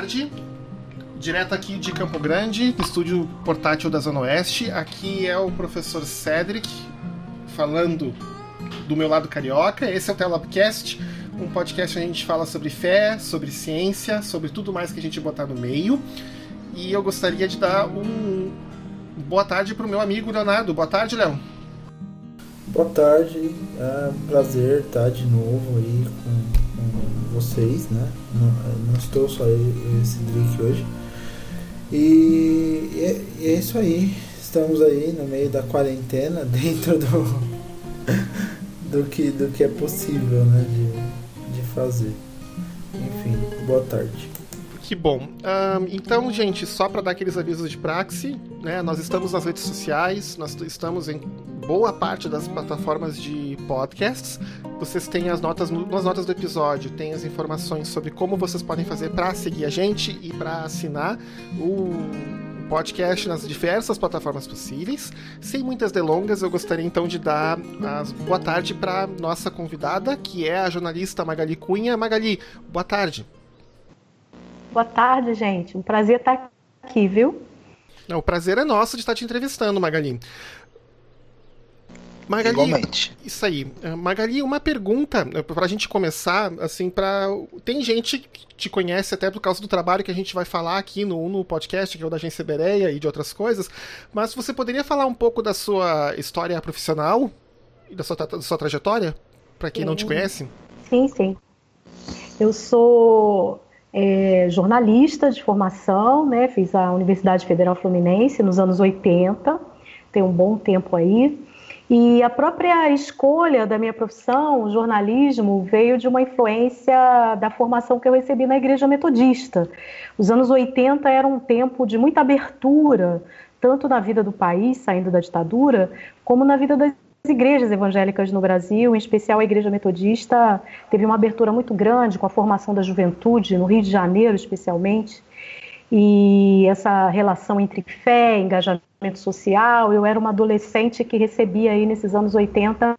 tarde. Direto aqui de Campo Grande, estúdio portátil da Zona Oeste. Aqui é o professor Cedric falando do meu lado carioca. Esse é o Telabcast, um podcast onde a gente fala sobre fé, sobre ciência, sobre tudo mais que a gente botar no meio. E eu gostaria de dar um boa tarde para o meu amigo Leonardo. Boa tarde, Léo. Boa tarde, é um prazer estar de novo aí com, com vocês, né? Não, não, estou só esse Cedric hoje. E, é, é isso aí. Estamos aí no meio da quarentena, dentro do, do, que, do que é possível né, de, de fazer. Enfim, boa tarde. Que bom. Um, então, gente, só para dar aqueles avisos de praxe, né, nós estamos nas redes sociais, nós estamos em boa parte das plataformas de podcasts. Vocês têm as notas nas notas do episódio, tem as informações sobre como vocês podem fazer para seguir a gente e para assinar o podcast nas diversas plataformas possíveis. Sem muitas delongas, eu gostaria então de dar as boa tarde para nossa convidada, que é a jornalista Magali Cunha. Magali, boa tarde. Boa tarde, gente. Um prazer estar aqui, viu? O prazer é nosso de estar te entrevistando, Magali. Magali, Igualmente. Isso aí. Eh, Magali, uma pergunta eh, para a gente começar, assim, para tem gente que te conhece até por causa do trabalho que a gente vai falar aqui no, no podcast, que é o da Agência Bereia e de outras coisas, mas você poderia falar um pouco da sua história profissional e da sua, da sua trajetória, para quem sim. não te conhece? Sim, sim. Eu sou é, jornalista de formação, né? Fiz a Universidade Federal Fluminense nos anos 80, tem um bom tempo aí. E a própria escolha da minha profissão, o jornalismo, veio de uma influência da formação que eu recebi na Igreja Metodista. Os anos 80 era um tempo de muita abertura, tanto na vida do país, saindo da ditadura, como na vida das igrejas evangélicas no Brasil, em especial a Igreja Metodista, teve uma abertura muito grande com a formação da juventude, no Rio de Janeiro especialmente, e essa relação entre fé, engajamento social. Eu era uma adolescente que recebia aí nesses anos 80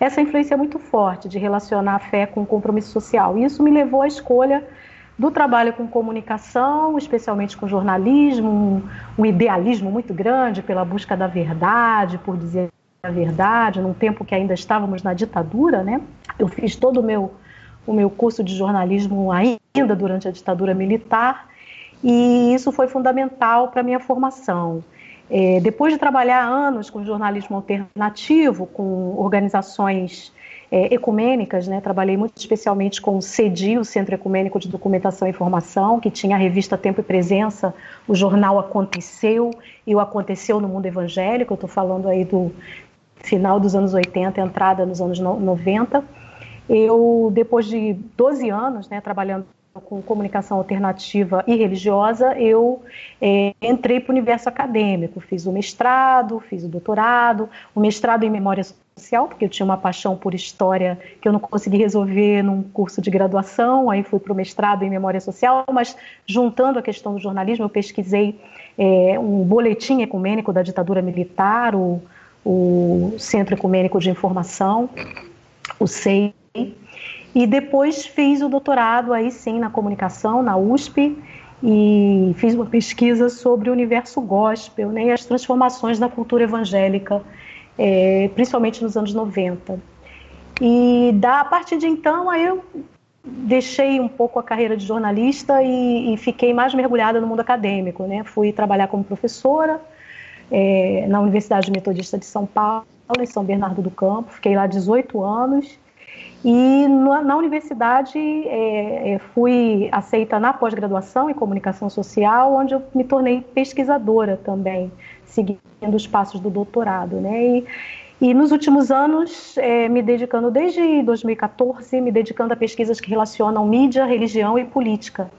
essa influência muito forte de relacionar a fé com o compromisso social. E isso me levou à escolha do trabalho com comunicação, especialmente com jornalismo, um, um idealismo muito grande pela busca da verdade, por dizer a verdade, num tempo que ainda estávamos na ditadura, né? Eu fiz todo o meu o meu curso de jornalismo ainda durante a ditadura militar e isso foi fundamental para a minha formação. É, depois de trabalhar anos com jornalismo alternativo, com organizações é, ecumênicas, né, trabalhei muito especialmente com o CEDI, o Centro Ecumênico de Documentação e Informação, que tinha a revista Tempo e Presença, o jornal Aconteceu e o Aconteceu no Mundo Evangélico, eu estou falando aí do final dos anos 80, entrada nos anos 90. Eu, depois de 12 anos né, trabalhando com comunicação alternativa e religiosa, eu é, entrei para o universo acadêmico. Fiz o mestrado, fiz o doutorado, o mestrado em memória social, porque eu tinha uma paixão por história que eu não consegui resolver num curso de graduação, aí fui para o mestrado em memória social, mas juntando a questão do jornalismo, eu pesquisei é, um boletim ecumênico da ditadura militar, o, o Centro Ecumênico de Informação, o SEI, e depois fiz o doutorado aí sim na comunicação, na USP, e fiz uma pesquisa sobre o universo gospel né, e as transformações da cultura evangélica, é, principalmente nos anos 90. E da, a partir de então, aí eu deixei um pouco a carreira de jornalista e, e fiquei mais mergulhada no mundo acadêmico. Né? Fui trabalhar como professora é, na Universidade Metodista de São Paulo, em São Bernardo do Campo. Fiquei lá 18 anos e na, na universidade é, é, fui aceita na pós-graduação em comunicação social, onde eu me tornei pesquisadora também, seguindo os passos do doutorado. Né? E, e nos últimos anos, é, me dedicando desde 2014, me dedicando a pesquisas que relacionam mídia, religião e política.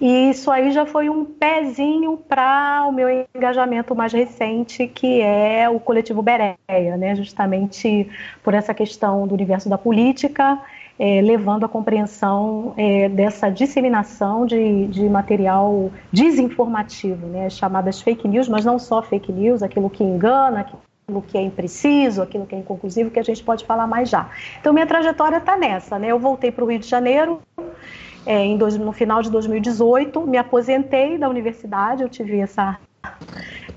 E isso aí já foi um pezinho para o meu engajamento mais recente, que é o coletivo Bereia, né? justamente por essa questão do universo da política, é, levando à compreensão é, dessa disseminação de, de material desinformativo, né? chamadas fake news, mas não só fake news, aquilo que engana, aquilo que é impreciso, aquilo que é inconclusivo, que a gente pode falar mais já. Então, minha trajetória está nessa. Né? Eu voltei para o Rio de Janeiro é, em dois, no final de 2018, me aposentei da universidade, eu tive essa,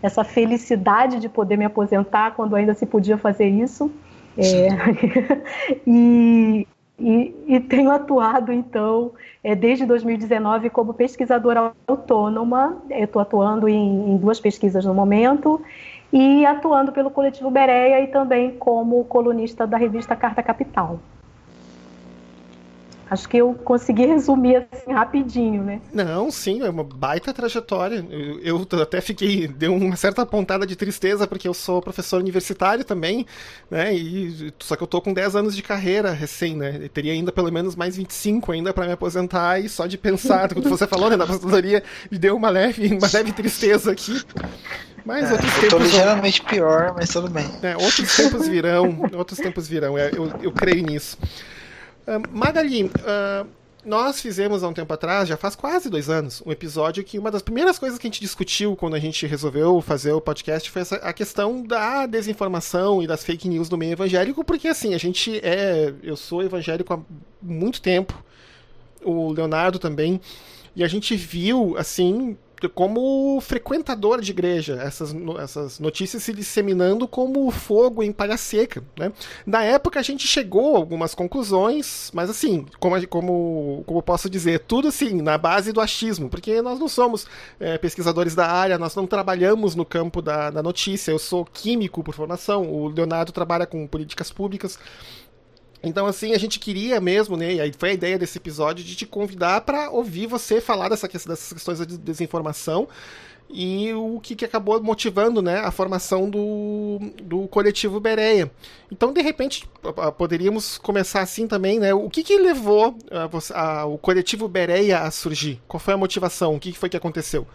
essa felicidade de poder me aposentar quando ainda se podia fazer isso. É, e, e, e, tenho atuado, então, é, desde 2019 como pesquisadora autônoma. Estou atuando em, em, duas pesquisas no momento e atuando pelo coletivo Bereia e também como colunista da revista Carta Capital. Acho que eu consegui resumir assim rapidinho, né? Não, sim, é uma baita trajetória. Eu, eu, até fiquei, deu uma certa pontada de tristeza, porque eu sou professor universitário também, né? E, só que eu tô com 10 anos de carreira recém, né? Eu teria ainda pelo menos mais 25 ainda para me aposentar, e só de pensar, quando você falou, né, na aposentadoria, me deu uma leve, uma leve tristeza aqui. Mas é, outros eu tempos. Tô ligeiramente pior, mas tudo bem. É, outros tempos virão, outros tempos virão, é, eu, eu creio nisso. Magali, uh, nós fizemos há um tempo atrás, já faz quase dois anos, um episódio que uma das primeiras coisas que a gente discutiu quando a gente resolveu fazer o podcast foi essa, a questão da desinformação e das fake news no meio evangélico, porque assim, a gente é. Eu sou evangélico há muito tempo, o Leonardo também, e a gente viu, assim, como frequentador de igreja, essas, essas notícias se disseminando como fogo em palha seca. Né? Na época a gente chegou a algumas conclusões, mas assim, como, como, como posso dizer, tudo assim, na base do achismo, porque nós não somos é, pesquisadores da área, nós não trabalhamos no campo da, da notícia, eu sou químico por formação, o Leonardo trabalha com políticas públicas. Então, assim, a gente queria mesmo, né? E aí foi a ideia desse episódio de te convidar para ouvir você falar dessa, dessas questões de desinformação e o que, que acabou motivando né, a formação do, do coletivo Bereia. Então, de repente, poderíamos começar assim também, né? O que, que levou a, a, o coletivo Bereia a surgir? Qual foi a motivação? O que, que foi que aconteceu?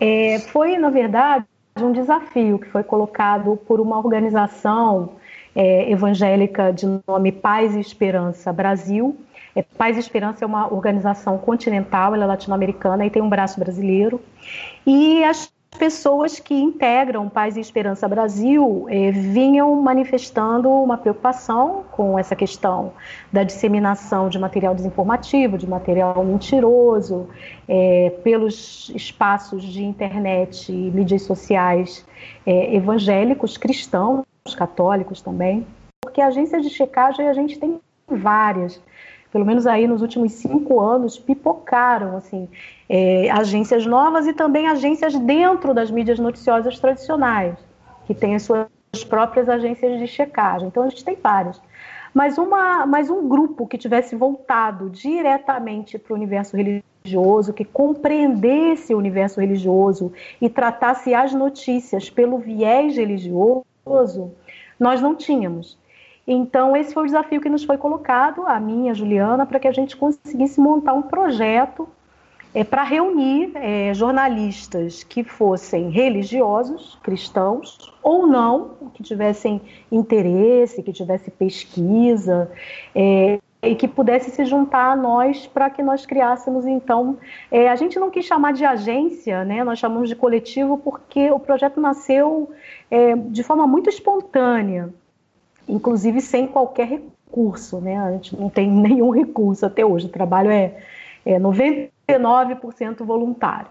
É, foi, na verdade, um desafio que foi colocado por uma organização é, evangélica de nome Paz e Esperança Brasil. É, Paz e Esperança é uma organização continental, ela é latino-americana e tem um braço brasileiro. E as pessoas que integram Paz e Esperança Brasil é, vinham manifestando uma preocupação com essa questão da disseminação de material desinformativo, de material mentiroso, é, pelos espaços de internet e mídias sociais é, evangélicos cristãos católicos também, porque agências de checagem a gente tem várias. Pelo menos aí nos últimos cinco anos pipocaram assim é, agências novas e também agências dentro das mídias noticiosas tradicionais, que têm as suas próprias agências de checagem. Então a gente tem várias. Mas, uma, mas um grupo que tivesse voltado diretamente para o universo religioso, que compreendesse o universo religioso e tratasse as notícias pelo viés religioso, nós não tínhamos. Então, esse foi o desafio que nos foi colocado, a mim, a Juliana, para que a gente conseguisse montar um projeto é, para reunir é, jornalistas que fossem religiosos, cristãos, ou não, que tivessem interesse, que tivessem pesquisa, é, e que pudesse se juntar a nós para que nós criássemos, então, é, a gente não quis chamar de agência, né, nós chamamos de coletivo porque o projeto nasceu é, de forma muito espontânea, inclusive sem qualquer recurso, né, a gente não tem nenhum recurso até hoje, o trabalho é, é 99% voluntário.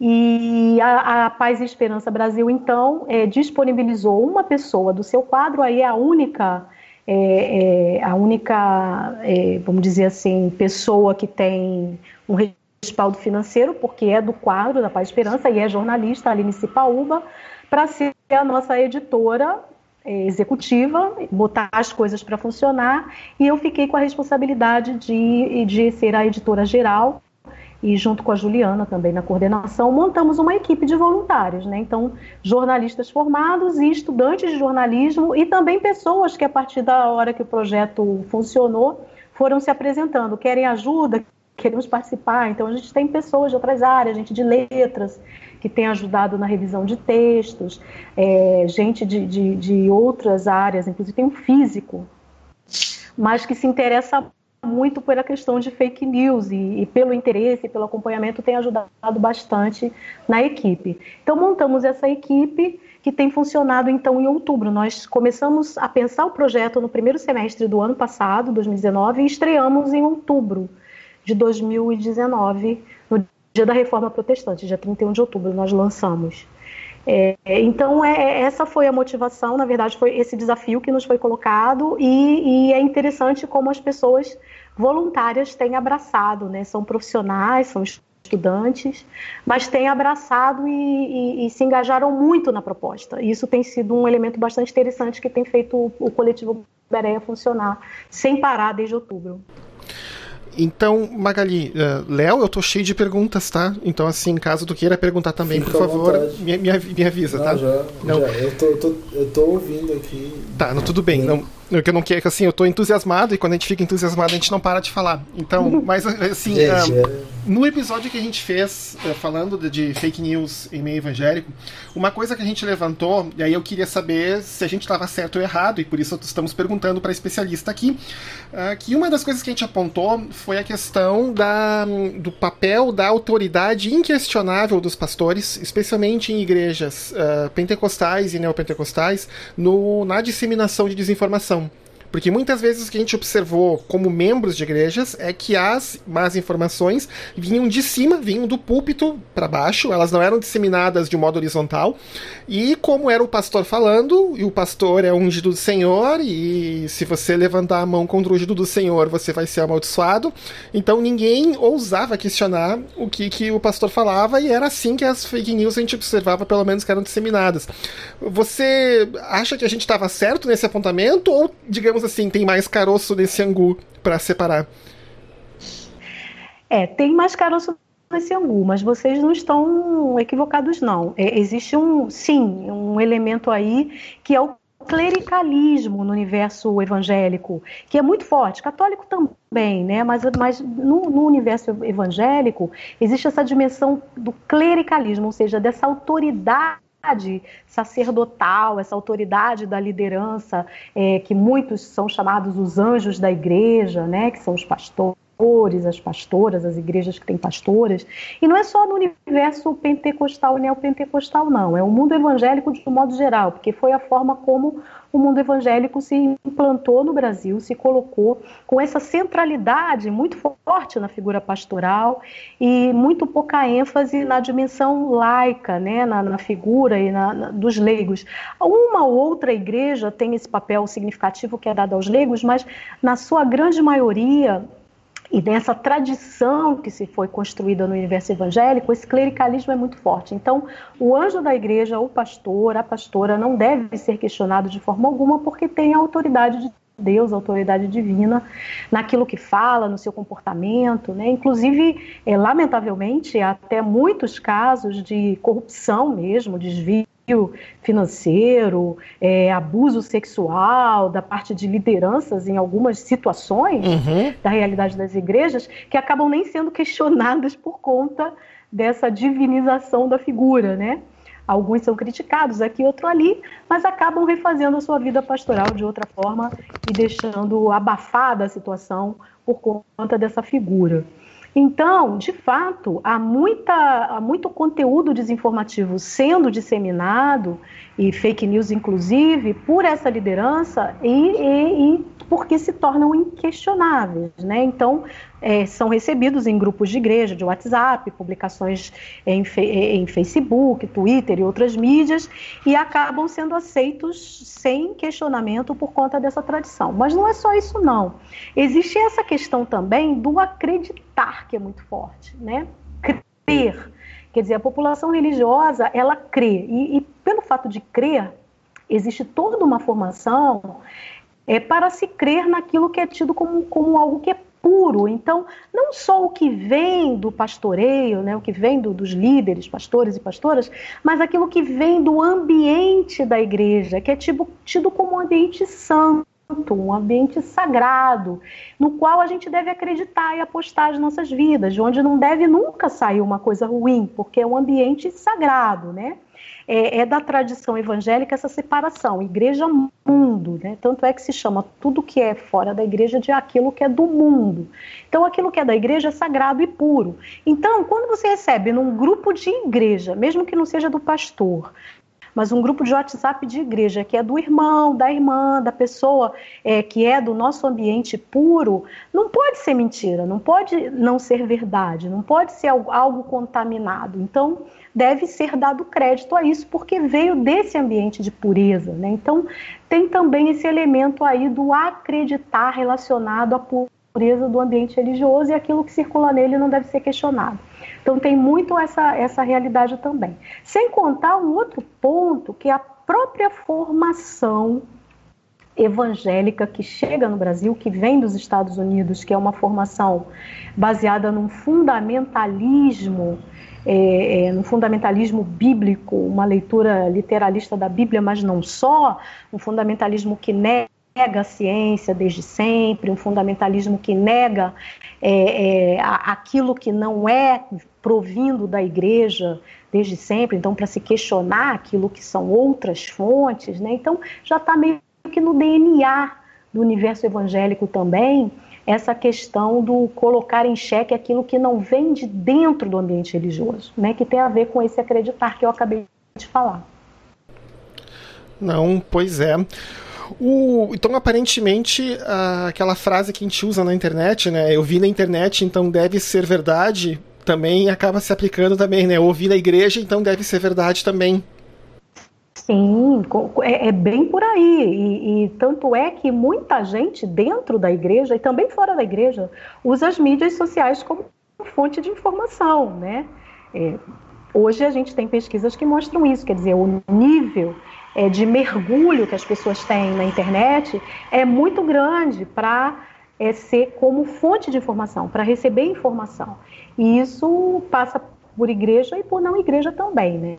E a, a, Paz e Esperança Brasil, então, é, disponibilizou uma pessoa do seu quadro, aí é a única é, é a única, é, vamos dizer assim, pessoa que tem um respaldo financeiro, porque é do quadro da Paz Esperança e é jornalista, Aline Cipaúba, para ser a nossa editora é, executiva, botar as coisas para funcionar, e eu fiquei com a responsabilidade de, de ser a editora geral e junto com a Juliana também na coordenação, montamos uma equipe de voluntários, né? Então, jornalistas formados e estudantes de jornalismo e também pessoas que a partir da hora que o projeto funcionou foram se apresentando, querem ajuda, queremos participar. Então, a gente tem pessoas de outras áreas, gente de letras que tem ajudado na revisão de textos, é, gente de, de, de outras áreas, inclusive tem um físico, mas que se interessa muito pela questão de fake news e, e, pelo interesse, pelo acompanhamento, tem ajudado bastante na equipe. Então, montamos essa equipe que tem funcionado então em outubro. Nós começamos a pensar o projeto no primeiro semestre do ano passado, 2019, e estreamos em outubro de 2019, no dia da Reforma Protestante, dia 31 de outubro, nós lançamos. É, então, é, é, essa foi a motivação, na verdade, foi esse desafio que nos foi colocado, e, e é interessante como as pessoas voluntárias têm abraçado, né? São profissionais, são estudantes, mas têm abraçado e, e, e, se engajaram muito na proposta. Isso tem sido um elemento bastante interessante que tem feito o, o coletivo Bereia funcionar sem parar desde outubro. Então, Magali, uh, Léo, eu tô cheio de perguntas, tá? Então, assim, caso tu queira perguntar também, Fica por favor, me, me, avisa, não, tá? Já, não, já. Eu, tô, eu, tô, eu tô ouvindo aqui. Tá, não, tudo bem. Não, o que eu não quero, assim, eu tô entusiasmado e quando a gente fica entusiasmado a gente não para de falar. Então, mas assim, gente, um, é... no episódio que a gente fez uh, falando de, de, fake news em meio evangélico, uma coisa que a gente levantou, e aí eu queria saber se a gente estava certo ou errado, e por isso estamos perguntando para especialista aqui, uh, que uma das coisas que a gente apontou foi a questão da, do papel da autoridade inquestionável dos pastores, especialmente em igrejas uh, pentecostais e neopentecostais, no, na disseminação de desinformação. Porque muitas vezes o que a gente observou como membros de igrejas é que as más informações vinham de cima, vinham do púlpito para baixo, elas não eram disseminadas de modo horizontal. E como era o pastor falando, e o pastor é ungido do Senhor, e se você levantar a mão contra o ungido do Senhor, você vai ser amaldiçoado. Então ninguém ousava questionar o que, que o pastor falava, e era assim que as fake news a gente observava, pelo menos, que eram disseminadas. Você acha que a gente estava certo nesse apontamento, ou, digamos, digamos assim, tem mais caroço nesse angu para separar? É, tem mais caroço nesse angu, mas vocês não estão equivocados, não. É, existe um, sim, um elemento aí que é o clericalismo no universo evangélico, que é muito forte, católico também, né? Mas, mas no, no, universo evangélico existe essa dimensão do clericalismo, ou seja, dessa autoridade sacerdotal, essa autoridade da liderança, é, que muitos são chamados os anjos da igreja, né, que são os pastores as pastoras, as igrejas que têm pastoras. E não é só no universo pentecostal e neopentecostal, não. É o mundo evangélico de um modo geral, porque foi a forma como o mundo evangélico se implantou no Brasil, se colocou com essa centralidade muito forte na figura pastoral e muito pouca ênfase na dimensão laica, né, na, na figura e na, na, dos leigos. Uma ou outra igreja tem esse papel significativo que é dado aos leigos, mas na sua grande maioria e nessa tradição que se foi construída no universo evangélico, esse clericalismo é muito forte. Então, o anjo da igreja, o pastor, a pastora, não deve ser questionado de forma alguma, porque tem a autoridade de Deus, a autoridade divina, naquilo que fala, no seu comportamento, né? Inclusive, é, lamentavelmente, há até muitos casos de corrupção mesmo, desvio financeiro, é, abuso sexual, da parte de lideranças em algumas situações uhum. da realidade das igrejas, que acabam nem sendo questionadas por conta dessa divinização da figura, né? Alguns são criticados aqui, outro ali, mas acabam refazendo a sua vida pastoral de outra forma e deixando abafada a situação por conta dessa figura. Então, de fato, há, muita, há muito conteúdo desinformativo sendo disseminado, e fake news inclusive, por essa liderança e, e, e porque se tornam inquestionáveis. Né? Então, é, são recebidos em grupos de igreja, de WhatsApp, publicações em, em Facebook, Twitter e outras mídias, e acabam sendo aceitos sem questionamento por conta dessa tradição. Mas não é só isso, não. Existe essa questão também do acreditar, que é muito forte, né? Crer. Quer dizer, a população religiosa, ela crê. E, e pelo fato de crer, existe toda uma formação é, para se crer naquilo que é tido como, como algo que é puro. Então, não só o que vem do pastoreio, né, o que vem do, dos líderes, pastores e pastoras, mas aquilo que vem do ambiente da igreja, que é tido, tido como um ambiente santo um ambiente sagrado, no qual a gente deve acreditar e apostar as nossas vidas, de onde não deve nunca sair uma coisa ruim, porque é um ambiente sagrado, né? É, é, da tradição evangélica essa separação, igreja-mundo, né? Tanto é que se chama tudo que é fora da igreja de aquilo que é do mundo. Então, aquilo que é da igreja é sagrado e puro. Então, quando você recebe num grupo de igreja, mesmo que não seja do pastor, mas um grupo de WhatsApp de igreja, que é do irmão, da irmã, da pessoa é, que é do nosso ambiente puro, não pode ser mentira, não pode não ser verdade, não pode ser algo, algo contaminado. Então, deve ser dado crédito a isso, porque veio desse ambiente de pureza. Né? Então, tem também esse elemento aí do acreditar relacionado à pureza do ambiente religioso e aquilo que circula nele não deve ser questionado. Então tem muito essa, essa realidade também. Sem contar um outro ponto, que é a própria formação evangélica que chega no Brasil, que vem dos Estados Unidos, que é uma formação baseada num fundamentalismo, é, é, no fundamentalismo bíblico, uma leitura literalista da Bíblia, mas não só, um fundamentalismo que nega a ciência desde sempre, um fundamentalismo que nega é, é, aquilo que não é provindo da igreja desde sempre, então para se questionar aquilo que são outras fontes, né? Então já está meio que no DNA do universo evangélico também essa questão do colocar em xeque aquilo que não vem de dentro do ambiente religioso, né? Que tem a ver com esse acreditar que eu acabei de falar. Não, pois é. O, então, aparentemente, aquela frase que a gente usa na internet, né? Eu vi na internet, então deve ser verdade, também acaba se aplicando também, né? Eu ouvi na igreja, então deve ser verdade também. Sim, é, é bem por aí. E, e, tanto é que muita gente dentro da igreja e também fora da igreja usa as mídias sociais como fonte de informação, né? É, hoje a gente tem pesquisas que mostram isso, quer dizer, o nível é, de mergulho que as pessoas têm na internet é muito grande para é, ser como fonte de informação, para receber informação. E isso passa por igreja e por não igreja também, né?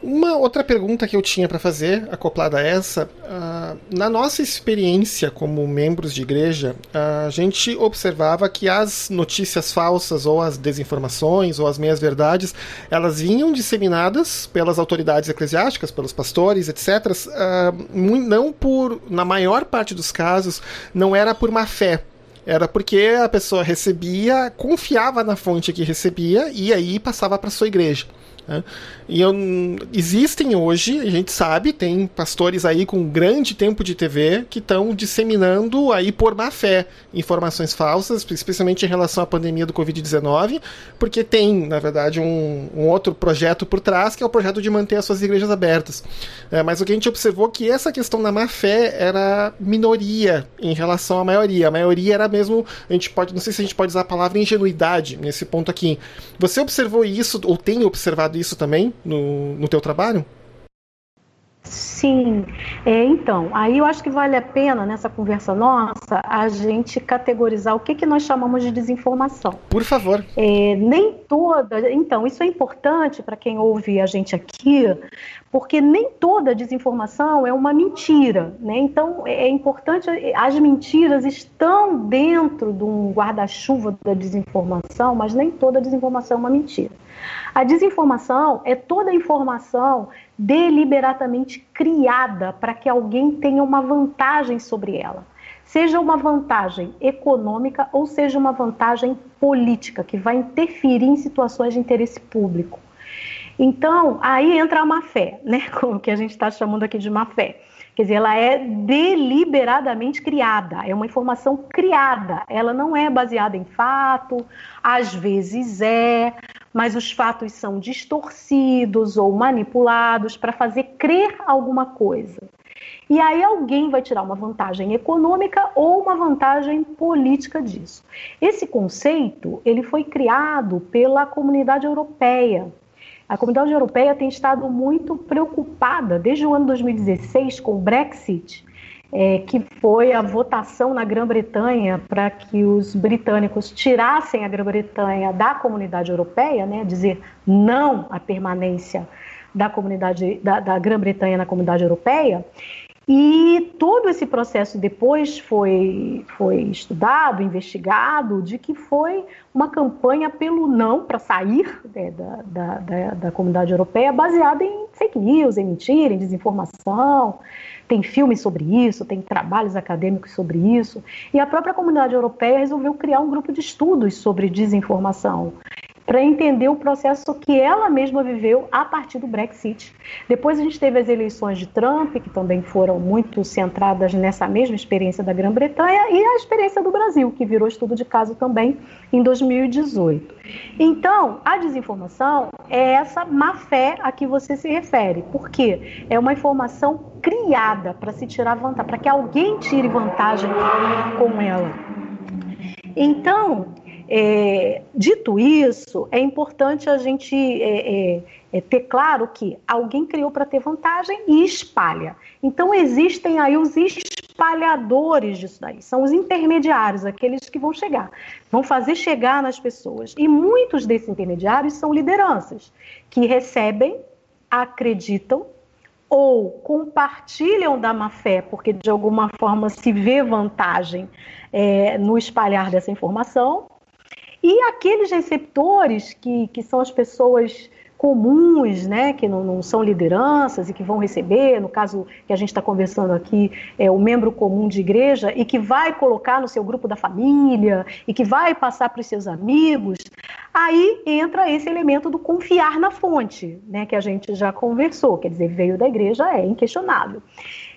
Uma outra pergunta que eu tinha para fazer, acoplada a essa, uh, na nossa experiência como membros de igreja, uh, a gente observava que as notícias falsas ou as desinformações ou as meias-verdades, elas vinham disseminadas pelas autoridades eclesiásticas, pelos pastores, etc. Uh, ah, não por, na maior parte dos casos, não era por má fé, era porque a pessoa recebia, confiava na fonte que recebia e aí passava para sua igreja. Né? E eu, existem hoje, a gente sabe, tem pastores aí com grande tempo de TV que estão disseminando aí por má fé informações falsas, especialmente em relação à pandemia do Covid-19, porque tem, na verdade, um, um, outro projeto por trás, que é o projeto de manter as suas igrejas abertas. É, mas o que a gente observou é que essa questão da má fé era minoria em relação à maioria. A maioria era mesmo, a gente pode, não sei se a gente pode usar a palavra ingenuidade nesse ponto aqui. Você observou isso, ou tem observado isso também no, no teu trabalho? Sim, é, então, aí eu acho que vale a pena nessa conversa nossa a gente categorizar o que, que nós chamamos de desinformação. Por favor. É, nem toda. Então, isso é importante para quem ouve a gente aqui, porque nem toda desinformação é uma mentira. Né? Então, é, é importante. As mentiras estão dentro de um guarda-chuva da desinformação, mas nem toda desinformação é uma mentira. A desinformação é toda informação deliberadamente criada para que alguém tenha uma vantagem sobre ela. Seja uma vantagem econômica ou seja uma vantagem política, que vai interferir em situações de interesse público. Então, aí entra a má fé, né? Como que a gente está chamando aqui de má fé. Quer dizer, ela é deliberadamente criada, é uma informação criada, ela não é baseada em fato, às vezes é, mas os fatos são distorcidos ou manipulados para fazer crer alguma coisa. E aí alguém vai tirar uma vantagem econômica ou uma vantagem política disso. Esse conceito, ele foi criado pela comunidade europeia. A comunidade europeia tem estado muito preocupada desde o ano 2016 com o Brexit é, que foi a votação na Grã-Bretanha para que os britânicos tirassem a Grã-Bretanha da comunidade europeia, né, dizer não à permanência da comunidade da, da Grã-Bretanha na comunidade europeia. E todo esse processo depois foi, foi estudado, investigado, de que foi uma campanha pelo não para sair né, da, da, da, da comunidade europeia baseada em fake news, em mentira, em desinformação tem filmes sobre isso, tem trabalhos acadêmicos sobre isso, e a própria comunidade europeia resolveu criar um grupo de estudos sobre desinformação. Para entender o processo que ela mesma viveu a partir do Brexit. Depois a gente teve as eleições de Trump, que também foram muito centradas nessa mesma experiência da Grã-Bretanha, e a experiência do Brasil, que virou estudo de caso também em 2018. Então, a desinformação é essa má fé a que você se refere, porque é uma informação criada para se tirar vantagem, para que alguém tire vantagem com ela. Então, é, dito isso, é importante a gente é, é, é ter claro que alguém criou para ter vantagem e espalha. Então, existem aí os espalhadores disso daí, são os intermediários, aqueles que vão chegar, vão fazer chegar nas pessoas. E muitos desses intermediários são lideranças que recebem, acreditam ou compartilham da má fé, porque de alguma forma se vê vantagem é, no espalhar dessa informação, e aqueles receptores, que, que são as pessoas comuns, né, que não, não, são lideranças e que vão receber, no caso que a gente está conversando aqui, é o membro comum de igreja e que vai colocar no seu grupo da família e que vai passar para os seus amigos, aí entra esse elemento do confiar na fonte, né, que a gente já conversou, quer dizer, veio da igreja, é inquestionável.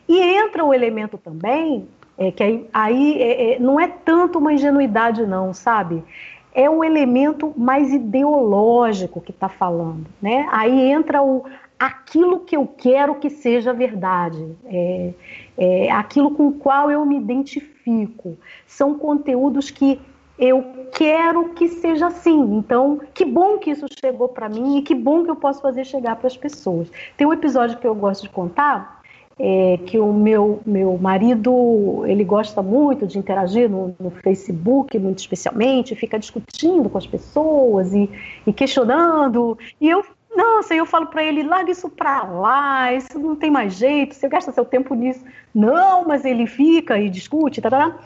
E entra o elemento também, é, que aí, aí é, é, não é tanto uma ingenuidade não, sabe? É o elemento mais ideológico que está falando, né? Aí entra o aquilo que eu quero que seja verdade, é, é aquilo com o qual eu me identifico. São conteúdos que eu quero que seja assim. Então, que bom que isso chegou para mim e que bom que eu posso fazer chegar para as pessoas. Tem um episódio que eu gosto de contar é, que o meu, meu marido ele gosta muito de interagir no, no, Facebook, muito especialmente, fica discutindo com as pessoas e, e questionando. E eu, nossa, eu falo para ele, larga isso para lá, isso não tem mais jeito, você gasta seu tempo nisso. Não, mas ele fica e discute, tá, tá, tá.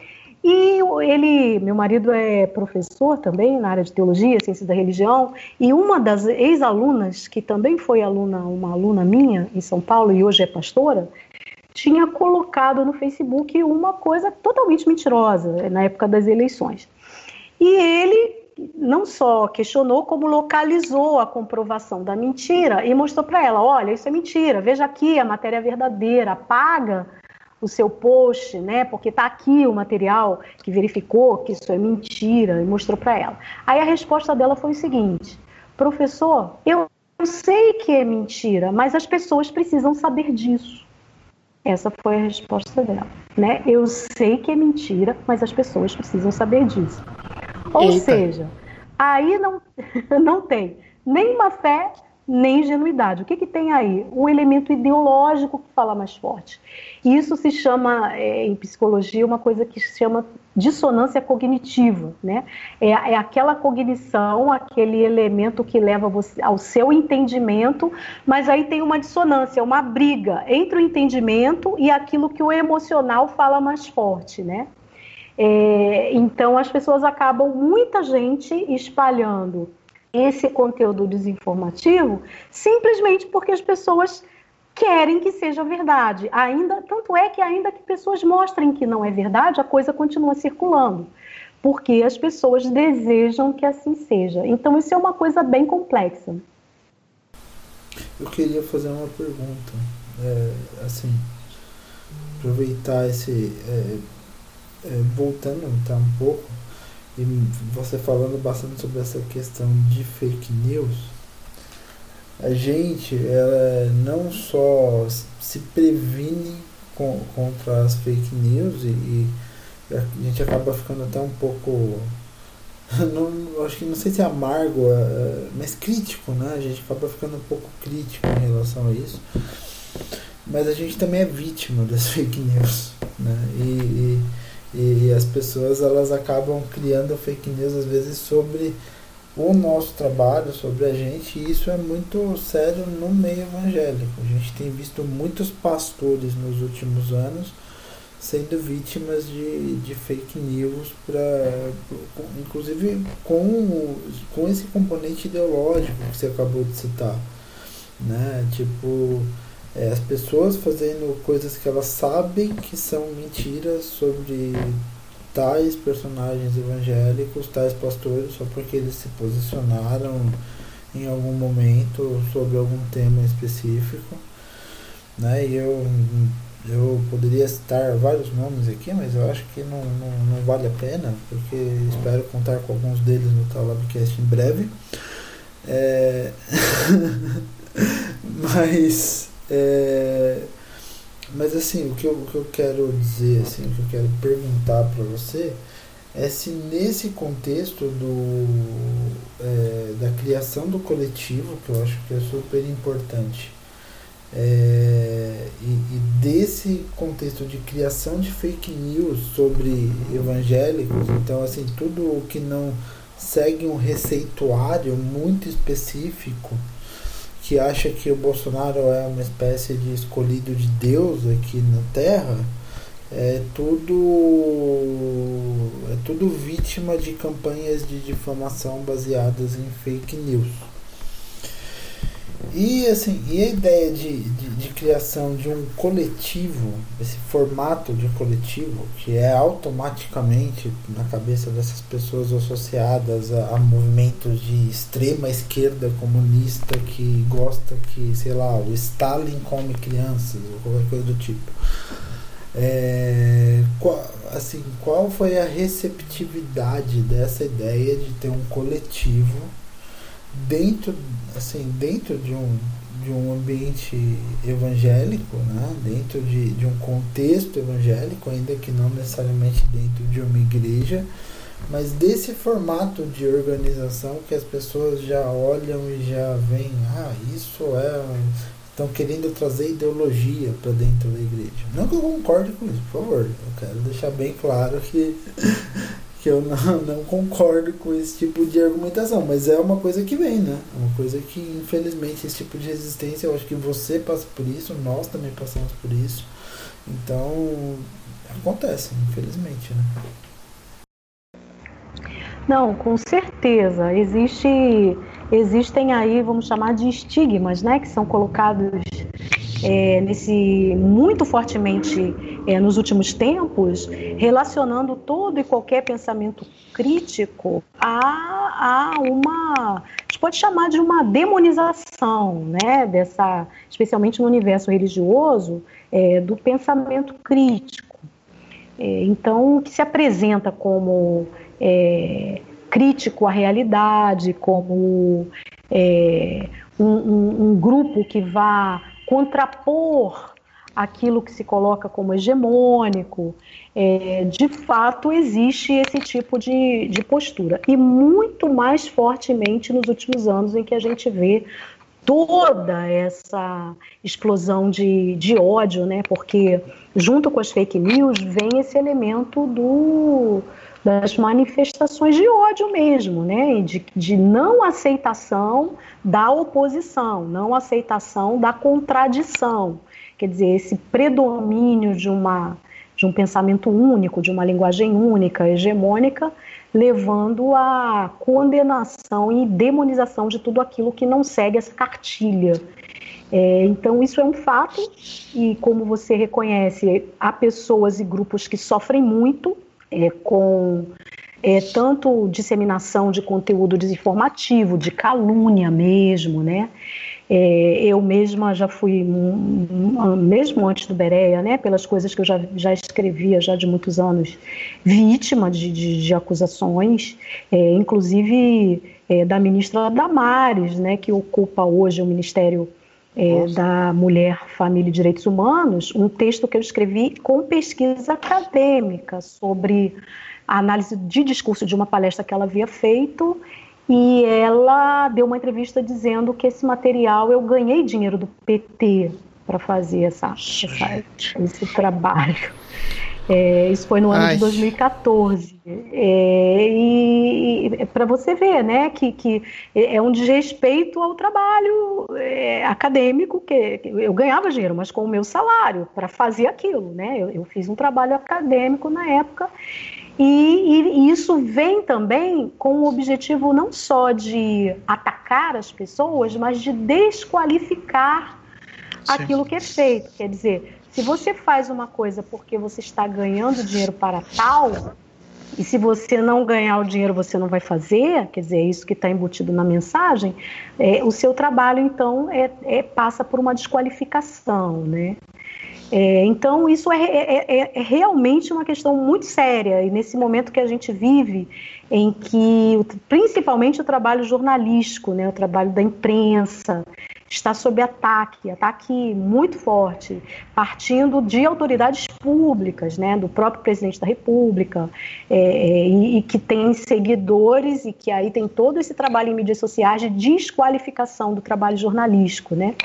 E ele, meu marido é professor também na área de teologia, ciências da religião, e uma das ex-alunas, que também foi aluna, uma aluna minha em São Paulo e hoje é pastora, tinha colocado no Facebook uma coisa totalmente mentirosa na época das eleições. E ele não só questionou, como localizou a comprovação da mentira e mostrou para ela: olha, isso é mentira, veja aqui a matéria verdadeira, apaga o seu post, né? Porque está aqui o material que verificou que isso é mentira e mostrou para ela. Aí a resposta dela foi o seguinte: professor, eu sei que é mentira, mas as pessoas precisam saber disso. Essa foi a resposta dela, né? Eu sei que é mentira, mas as pessoas precisam saber disso. Ou Eita. seja, aí não, não tem nem má fé, nem ingenuidade. O que, que tem aí? Um elemento ideológico que fala mais forte. E isso se chama, é, em psicologia, uma coisa que se chama dissonância cognitiva. Né? É, é aquela cognição, aquele elemento que leva você ao seu entendimento, mas aí tem uma dissonância, uma briga entre o entendimento e aquilo que o emocional fala mais forte. Né? É, então, as pessoas acabam, muita gente, espalhando esse conteúdo desinformativo simplesmente porque as pessoas querem que seja verdade. Ainda, tanto é que ainda que pessoas mostrem que não é verdade, a coisa continua circulando, porque as pessoas desejam que assim seja. Então isso é uma coisa bem complexa. Eu queria fazer uma pergunta, é, assim, aproveitar esse, é, é, voltando tá, um pouco e você falando bastante sobre essa questão de fake news, a gente ela não só se previne com, contra as fake news e, e, a gente acaba ficando até um pouco não, acho que não sei se é amargo, é, é, mas crítico, né? A gente acaba ficando um pouco crítico em relação a isso. Mas a gente também é vítima das fake news, né? E, e e as pessoas elas acabam criando fake news às vezes sobre o nosso trabalho, sobre a gente, e isso é muito sério no meio evangélico. A gente tem visto muitos pastores nos últimos anos sendo vítimas de, de fake news, pra, inclusive com, com esse componente ideológico que você acabou de citar. Né? Tipo, é, as pessoas fazendo coisas que elas sabem que são mentiras sobre tais personagens evangélicos, tais pastores, só porque eles se posicionaram em algum momento sobre algum tema específico. Né? E eu, eu poderia citar vários nomes aqui, mas eu acho que não, não, não vale a pena, porque espero contar com alguns deles no Talabcast em breve. É... mas é... mas assim o que, eu, o que eu quero dizer assim o que eu quero perguntar para você é se nesse contexto do é, da criação do coletivo que eu acho que é super importante é, e, e, desse contexto de criação de fake news sobre evangélicos então assim tudo o que não segue um receituário muito específico que acha que o Bolsonaro é uma espécie de escolhido de Deus aqui na Terra é tudo é tudo vítima de campanhas de difamação baseadas em fake news. E assim, e a ideia de, de, de, criação de um coletivo, esse formato de coletivo, que é automaticamente na cabeça dessas pessoas associadas a, a movimentos de extrema esquerda comunista que gosta que, sei lá, o Stalin come crianças ou qualquer coisa do tipo. É, qual, assim, qual foi a receptividade dessa ideia de ter um coletivo dentro assim dentro de um de um ambiente evangélico né? Dentro de, de um contexto evangélico ainda que não necessariamente dentro de uma igreja mas desse formato de organização que as pessoas já olham e já veem ah isso é estão querendo trazer ideologia para dentro da igreja. Não que eu concorde com isso por favor eu quero deixar bem claro que que eu não, não concordo com esse tipo de argumentação, mas é uma coisa que vem, né? É uma coisa que, infelizmente, esse tipo de resistência, eu acho que você passa por isso, nós também passamos por isso. Então, acontece, infelizmente, né? Não, com certeza. Existe, existem aí, vamos chamar de estigmas, né, que são colocados é, nesse muito fortemente é, nos últimos tempos, relacionando todo e qualquer pensamento crítico a, a uma, a gente pode chamar de uma demonização, né, dessa, especialmente no universo religioso, é, do pensamento crítico. É, então, o que se apresenta como é, crítico à realidade, como é, um, um, um grupo que vá contrapor aquilo que se coloca como hegemônico, é, de fato existe esse tipo de, de postura. E muito mais fortemente nos últimos anos, em que a gente vê toda essa explosão de, de ódio, né? Porque junto com as fake news vem esse elemento do, das manifestações de ódio mesmo, né? De, de não aceitação da oposição, não aceitação da contradição. Quer dizer, esse predomínio de, uma, de um pensamento único, de uma linguagem única, hegemônica, levando à condenação e demonização de tudo aquilo que não segue essa cartilha. É, então, isso é um fato, e como você reconhece, há pessoas e grupos que sofrem muito é, com é, tanto disseminação de conteúdo desinformativo, de calúnia mesmo, né? É, eu mesma já fui, mesmo antes do Bereia, né, pelas coisas que eu já, já escrevia já de muitos anos, vítima de, de, de acusações, é, inclusive é, da ministra Damares, né, que ocupa hoje o Ministério é, da Mulher, Família e Direitos Humanos, um texto que eu escrevi com pesquisa acadêmica sobre a análise de discurso de uma palestra que ela havia feito e ela deu uma entrevista dizendo que esse material eu ganhei dinheiro do PT para fazer essa, essa, esse trabalho. É, isso foi no ano Ai. de 2014. É, e, e para você ver, né, que, que é um desrespeito ao trabalho é, acadêmico, que, eu ganhava dinheiro, mas com o meu salário para fazer aquilo, né? Eu, eu, fiz um trabalho acadêmico na época. E, e, isso vem também com o objetivo não só de atacar as pessoas, mas de desqualificar Sim. aquilo que é feito. Quer dizer, se você faz uma coisa porque você está ganhando dinheiro para tal, e se você não ganhar o dinheiro você não vai fazer, quer dizer, é isso que está embutido na mensagem, é, o seu trabalho então é, é, passa por uma desqualificação, né? É, então, isso é, é, é, realmente uma questão muito séria, e nesse momento que a gente vive, em que principalmente o trabalho jornalístico, né, o trabalho da imprensa, está sob ataque, ataque muito forte, partindo de autoridades públicas, né, do próprio presidente da República, é, é, e, e, que tem seguidores e que aí tem todo esse trabalho em mídias sociais de desqualificação do trabalho jornalístico, né?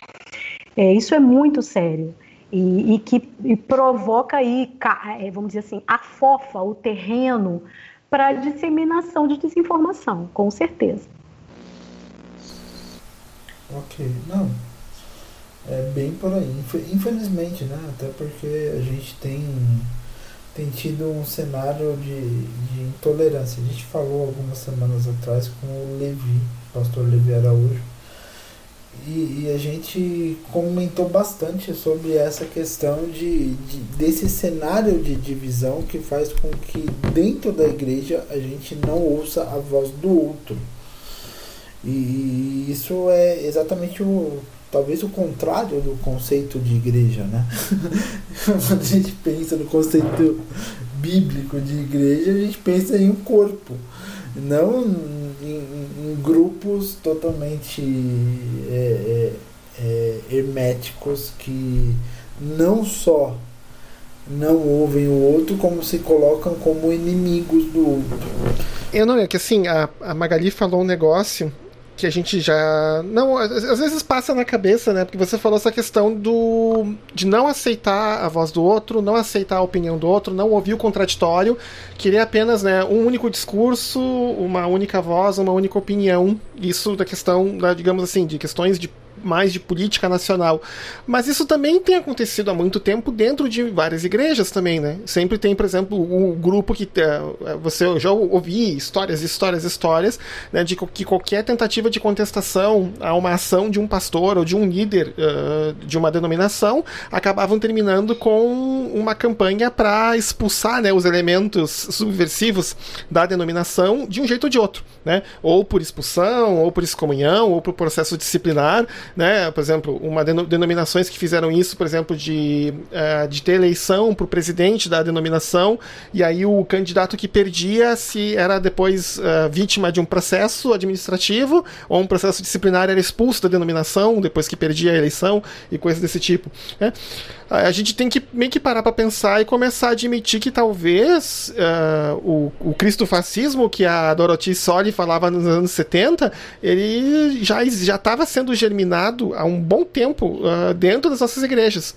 É, isso é muito sério e, e que e provoca aí, é, vamos dizer assim, afofa o terreno para disseminação de desinformação, com certeza. Ok, não. É bem por aí. Infelizmente, né? Até porque a gente tem, tem tido um cenário de, de intolerância. A gente falou algumas semanas atrás com o Levi, pastor Levi Araújo, e, e, a gente comentou bastante sobre essa questão de, de, desse cenário de divisão que faz com que dentro da igreja a gente não ouça a voz do outro. E isso é exatamente o talvez o contrário do conceito de igreja, né? Quando a gente pensa no conceito bíblico de igreja, a gente pensa em um corpo, não em, em grupos totalmente é, é, é, herméticos que não só não ouvem o outro, como se colocam como inimigos do outro. Eu não é que assim, a, a Magali falou um negócio que a gente já. Não, às vezes passa na cabeça, né? Porque você falou essa questão do. de não aceitar a voz do outro, não aceitar a opinião do outro, não ouvir o contraditório, querer apenas né, um único discurso, uma única voz, uma única opinião. Isso da questão, da, digamos assim, de questões de mais de política nacional. Mas isso também tem acontecido há muito tempo dentro de várias igrejas também, né? Sempre tem, por exemplo, o grupo que uh, você já ouvi histórias, histórias, histórias, né, de que qualquer tentativa de contestação a uma ação de um pastor ou de um líder uh, de uma denominação acabavam terminando com uma campanha para expulsar né, os elementos subversivos da denominação de um jeito ou de outro, né? Ou por expulsão, ou por excomunhão, ou por processo disciplinar, né? Por exemplo, uma denominações que fizeram isso, por exemplo, de, uh, de ter eleição para o presidente da denominação, e aí o candidato que perdia se era depois uh, vítima de um processo administrativo ou um processo disciplinar era expulso da denominação depois que perdia a eleição e coisas desse tipo. Né? A gente tem que meio que parar para pensar e começar a admitir que talvez uh, o, o cristofascismo que a Dorothy Soli falava nos anos 70, ele já estava sendo germinado há um bom tempo uh, dentro das nossas igrejas.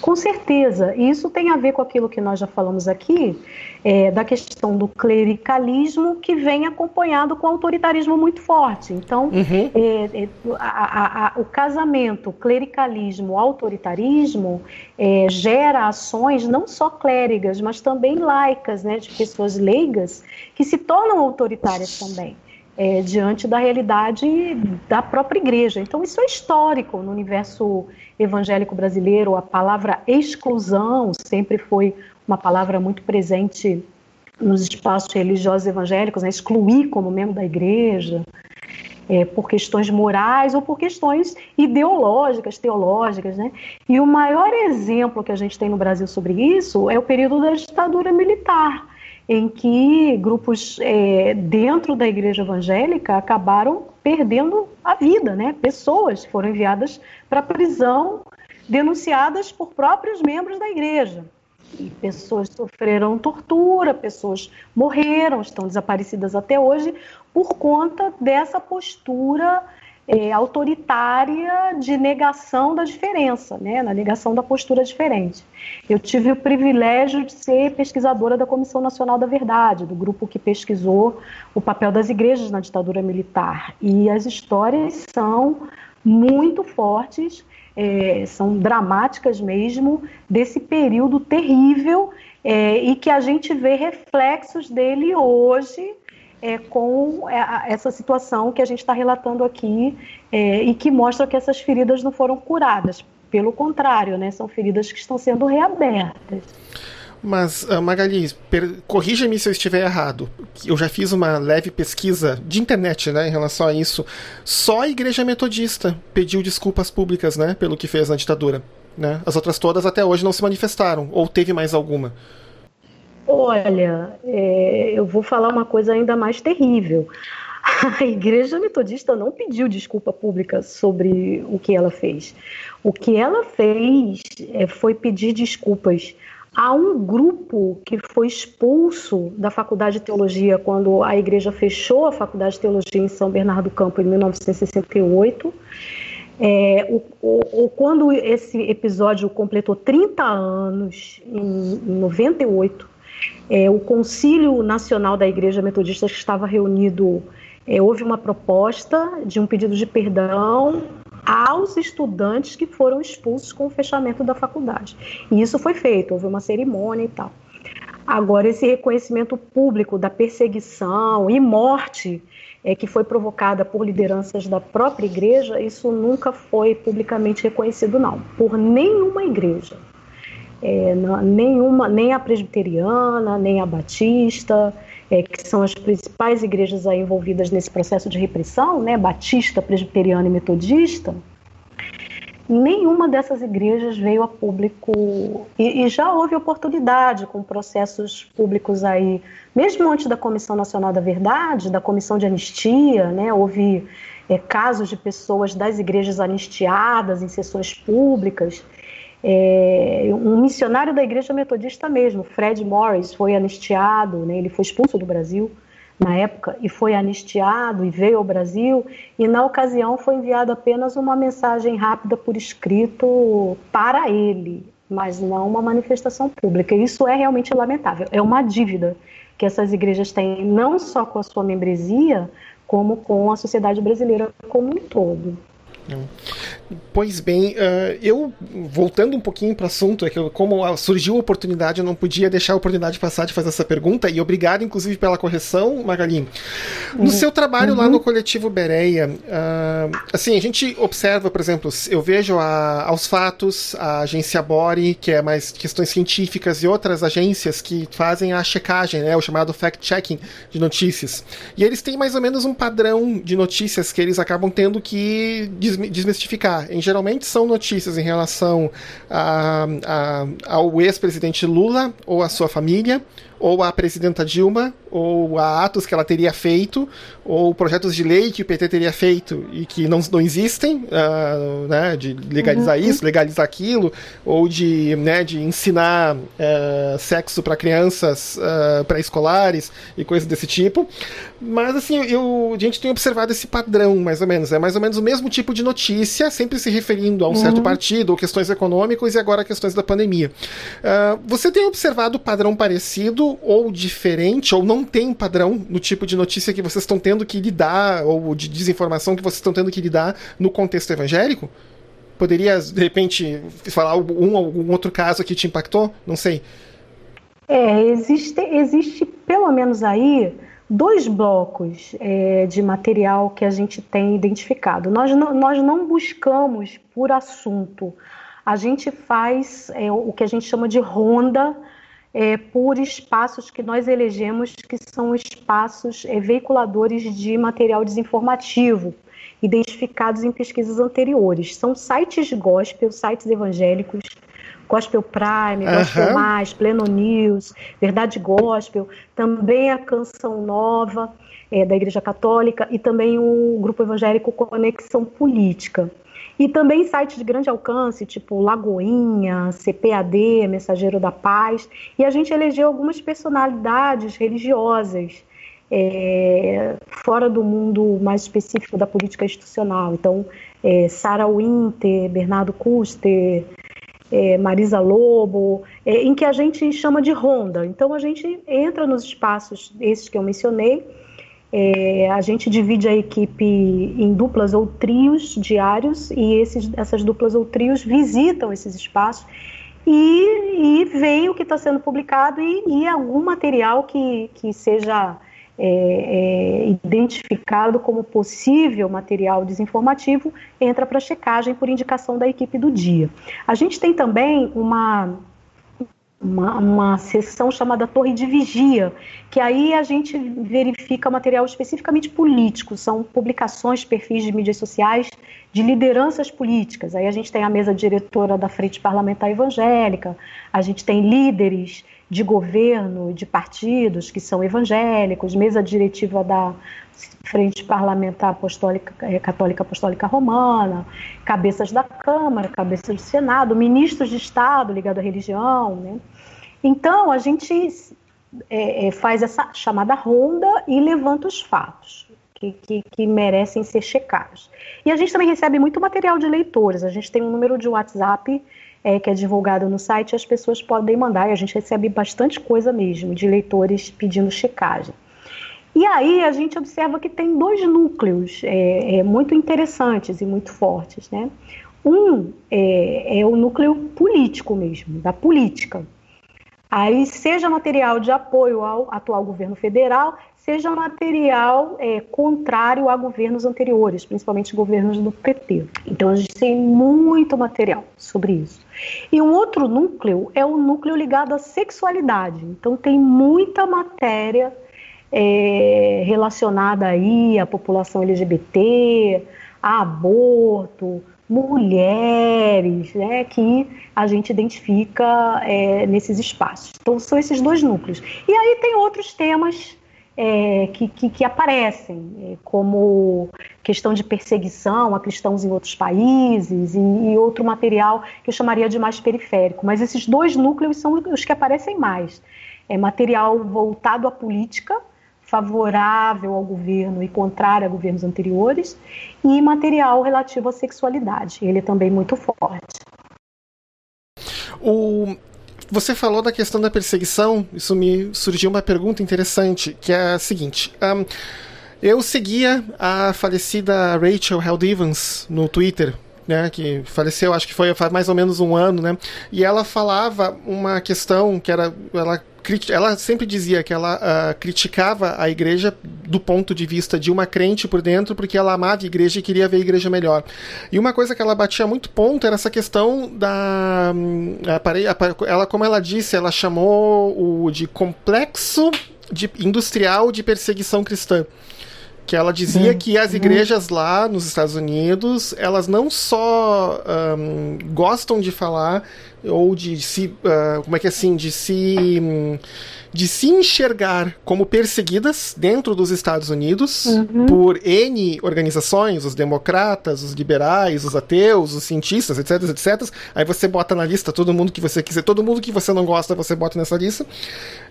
Com certeza, isso tem a ver com aquilo que nós já falamos aqui, é, da questão do clericalismo que vem acompanhado com autoritarismo muito forte. Então, uhum. é, é, a, a, o casamento clericalismo-autoritarismo é, gera ações não só clérigas, mas também laicas, né, de pessoas leigas, que se tornam autoritárias também é, diante da realidade da própria igreja. Então, isso é histórico no universo evangélico brasileiro. A palavra exclusão sempre foi uma palavra muito presente nos espaços religiosos evangélicos, né? excluir como membro da igreja. É, por questões morais ou por questões ideológicas, teológicas, né? E o maior exemplo que a gente tem no Brasil sobre isso é o período da ditadura militar, em que grupos é, dentro da igreja evangélica acabaram perdendo a vida, né? Pessoas foram enviadas para prisão, denunciadas por próprios membros da igreja. E pessoas sofreram tortura, pessoas morreram, estão desaparecidas até hoje por conta dessa postura é, autoritária de negação da diferença, né, na negação da postura diferente. Eu tive o privilégio de ser pesquisadora da Comissão Nacional da Verdade, do grupo que pesquisou o papel das igrejas na ditadura militar. E as histórias são muito fortes, é, são dramáticas mesmo, desse período terrível é, e que a gente vê reflexos dele hoje é, com é, essa situação que a gente está relatando aqui é, e que mostra que essas feridas não foram curadas. Pelo contrário, né, são feridas que estão sendo reabertas. Mas, uh, Magali, corrija-me se eu estiver errado. Eu já fiz uma leve pesquisa de internet, né, em relação a isso. Só a Igreja Metodista pediu desculpas públicas, né, pelo que fez na ditadura. Né? As outras todas até hoje não se manifestaram. Ou teve mais alguma? Olha, é, eu vou falar uma coisa ainda mais terrível. A Igreja Metodista não pediu desculpa pública sobre o que ela fez. O que ela fez é, foi pedir desculpas a um grupo que foi expulso da Faculdade de Teologia quando a igreja fechou a Faculdade de Teologia em São Bernardo do Campo em 1968. É, o, o, o, quando esse episódio completou 30 anos, em, em 98, é, o Concílio Nacional da Igreja Metodista que estava reunido, é, houve uma proposta de um pedido de perdão aos estudantes que foram expulsos com o fechamento da faculdade. E isso foi feito, houve uma cerimônia e tal. Agora, esse reconhecimento público da perseguição e morte é, que foi provocada por lideranças da própria igreja, isso nunca foi publicamente reconhecido, não, por nenhuma igreja. É, nenhuma, nem a presbiteriana, nem a batista, é, que são as principais igrejas aí envolvidas nesse processo de repressão, né, batista, presbiteriana e metodista, nenhuma dessas igrejas veio a público. E, e, já houve oportunidade com processos públicos aí, mesmo antes da Comissão Nacional da Verdade, da Comissão de Anistia, né, houve é, casos de pessoas das igrejas anistiadas em sessões públicas. É, um missionário da igreja metodista mesmo, Fred Morris, foi anistiado, né, ele foi expulso do Brasil na época e foi anistiado e veio ao Brasil e na ocasião foi enviada apenas uma mensagem rápida por escrito para ele, mas não uma manifestação pública. Isso é realmente lamentável. É uma dívida que essas igrejas têm não só com a sua membresia, como com a sociedade brasileira como um todo. Pois bem, uh, eu voltando um pouquinho para o assunto, é que eu, como surgiu a oportunidade, eu não podia deixar a oportunidade passar de fazer essa pergunta, e obrigado, inclusive, pela correção, Magali. No uhum. seu trabalho uhum. lá no coletivo Bereia, uh, assim, a gente observa, por exemplo, eu vejo a, aos fatos, a agência Bori, que é mais questões científicas, e outras agências que fazem a checagem, né, o chamado fact-checking de notícias. E eles têm mais ou menos um padrão de notícias que eles acabam tendo que desmistificar. Em, geralmente são notícias em relação a, a, ao ex-presidente Lula ou a sua família, ou a presidenta Dilma, ou a atos que ela teria feito, ou projetos de lei que o PT teria feito e que não, não existem, uh, né, de legalizar uhum. isso, legalizar aquilo, ou de, né, de ensinar uh, sexo para crianças uh, pré-escolares e coisas desse tipo. Mas, assim, eu, a gente tem observado esse padrão, mais ou menos. É mais ou menos o mesmo tipo de notícia, sempre se referindo a um uhum. certo partido, ou questões econômicas e agora questões da pandemia. você tem observado padrão parecido ou diferente, ou não tem padrão no tipo de notícia que vocês estão tendo que lidar, ou de desinformação que vocês estão tendo que lidar no contexto evangélico? Poderia, de repente, falar um algum outro caso que te impactou? Não sei. É, existe, existe pelo menos aí dois blocos é, de material que a gente tem identificado. Nós não, nós não buscamos por assunto, a gente faz é, o que a gente chama de ronda é, por espaços que nós elegemos que são espaços é, veiculadores de material desinformativo, identificados em pesquisas anteriores. São sites gospel, sites evangélicos, Gospel Prime, Gospel uhum. Mais, Pleno News, Verdade Gospel, também a Canção Nova é, da Igreja Católica e também o grupo evangélico Conexão Política. E também sites de grande alcance, tipo Lagoinha, CPAD, Mensageiro da Paz. E a gente elegeu algumas personalidades religiosas é, fora do mundo mais específico da política institucional. Então, é, Sara Winter, Bernardo Custer, é, Marisa Lobo, é, em que a gente chama de ronda. Então, a gente entra nos espaços, esses que eu mencionei, é, a gente divide a equipe em duplas ou trios diários e esses, essas duplas ou trios visitam esses espaços e, e veem o que está sendo publicado e, e, algum material que, que seja é, é, identificado como possível material desinformativo entra para checagem por indicação da equipe do dia. A gente tem também uma uma, uma sessão chamada Torre de Vigia, que aí a gente verifica material especificamente político, são publicações, perfis de mídias sociais de lideranças políticas. Aí a gente tem a mesa diretora da Frente Parlamentar Evangélica, a gente tem líderes de governo, de partidos que são evangélicos, mesa diretiva da Frente Parlamentar Apostólica, eh, Católica Apostólica Romana, cabeças da Câmara, cabeças do Senado, ministros de Estado ligados à religião. Né? Então, a gente é, é, faz essa chamada ronda e levanta os fatos. Que, que, que, merecem ser checados. E a gente também recebe muito material de leitores. A gente tem um número de WhatsApp é, que é divulgado no site, as pessoas podem mandar, e a gente recebe bastante coisa mesmo, de leitores pedindo checagem. E aí a gente observa que tem dois núcleos é, é, muito interessantes e muito fortes. Né? Um é, é o núcleo político mesmo, da política. Aí, seja material de apoio ao atual governo federal, seja material é, contrário a governos anteriores, principalmente governos do PT. Então, a gente tem muito material sobre isso. E um outro núcleo é o núcleo ligado à sexualidade. Então, tem muita matéria é, relacionada aí à população LGBT, a aborto, mulheres, né, que a gente identifica é, nesses espaços. Então, são esses dois núcleos. E aí tem outros temas é, que, que, que, aparecem, é, como questão de perseguição a cristãos em outros países e, e, outro material que eu chamaria de mais periférico. Mas esses dois núcleos são os que aparecem mais. É material voltado à política, favorável ao governo e contrário a governos anteriores, e material relativo à sexualidade. Ele é também muito forte. O, você falou da questão da perseguição, isso me surgiu uma pergunta interessante, que é a seguinte. Um, eu seguia a falecida Rachel Held Evans no Twitter, né, que faleceu, acho que foi faz mais ou menos um ano, né, e ela falava uma questão que era, ela ela sempre dizia que ela uh, criticava a igreja do ponto de vista de uma crente por dentro, porque ela amava a igreja e queria ver a igreja melhor. E uma coisa que ela batia muito ponto era essa questão da. Hum, ela, como ela disse, ela chamou o de complexo de, industrial de perseguição cristã que ela dizia que as uhum. igrejas lá nos Estados Unidos elas não só um, gostam de falar ou de se uh, como é que é assim de se um, de se enxergar como perseguidas dentro dos Estados Unidos uhum. por N organizações, os democratas, os liberais, os ateus, os cientistas, etc, etc. Aí você bota na lista todo mundo que você quiser, todo mundo que você não gosta, você bota nessa lista.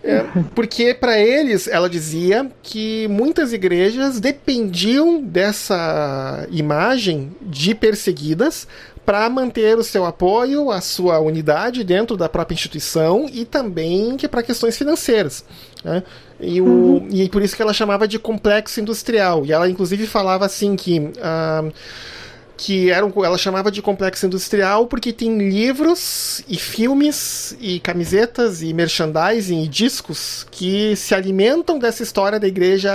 É, porque para eles, ela dizia que muitas igrejas dependiam dessa imagem de perseguidas para manter o seu apoio, a sua unidade dentro da própria instituição e também que para questões financeiras. Né? E, o, uhum. e por isso que ela chamava de complexo industrial. E ela inclusive falava assim que. Uh, que era um, ela chamava de complexo industrial porque tem livros e filmes e camisetas e merchandising e discos que se alimentam dessa história da igreja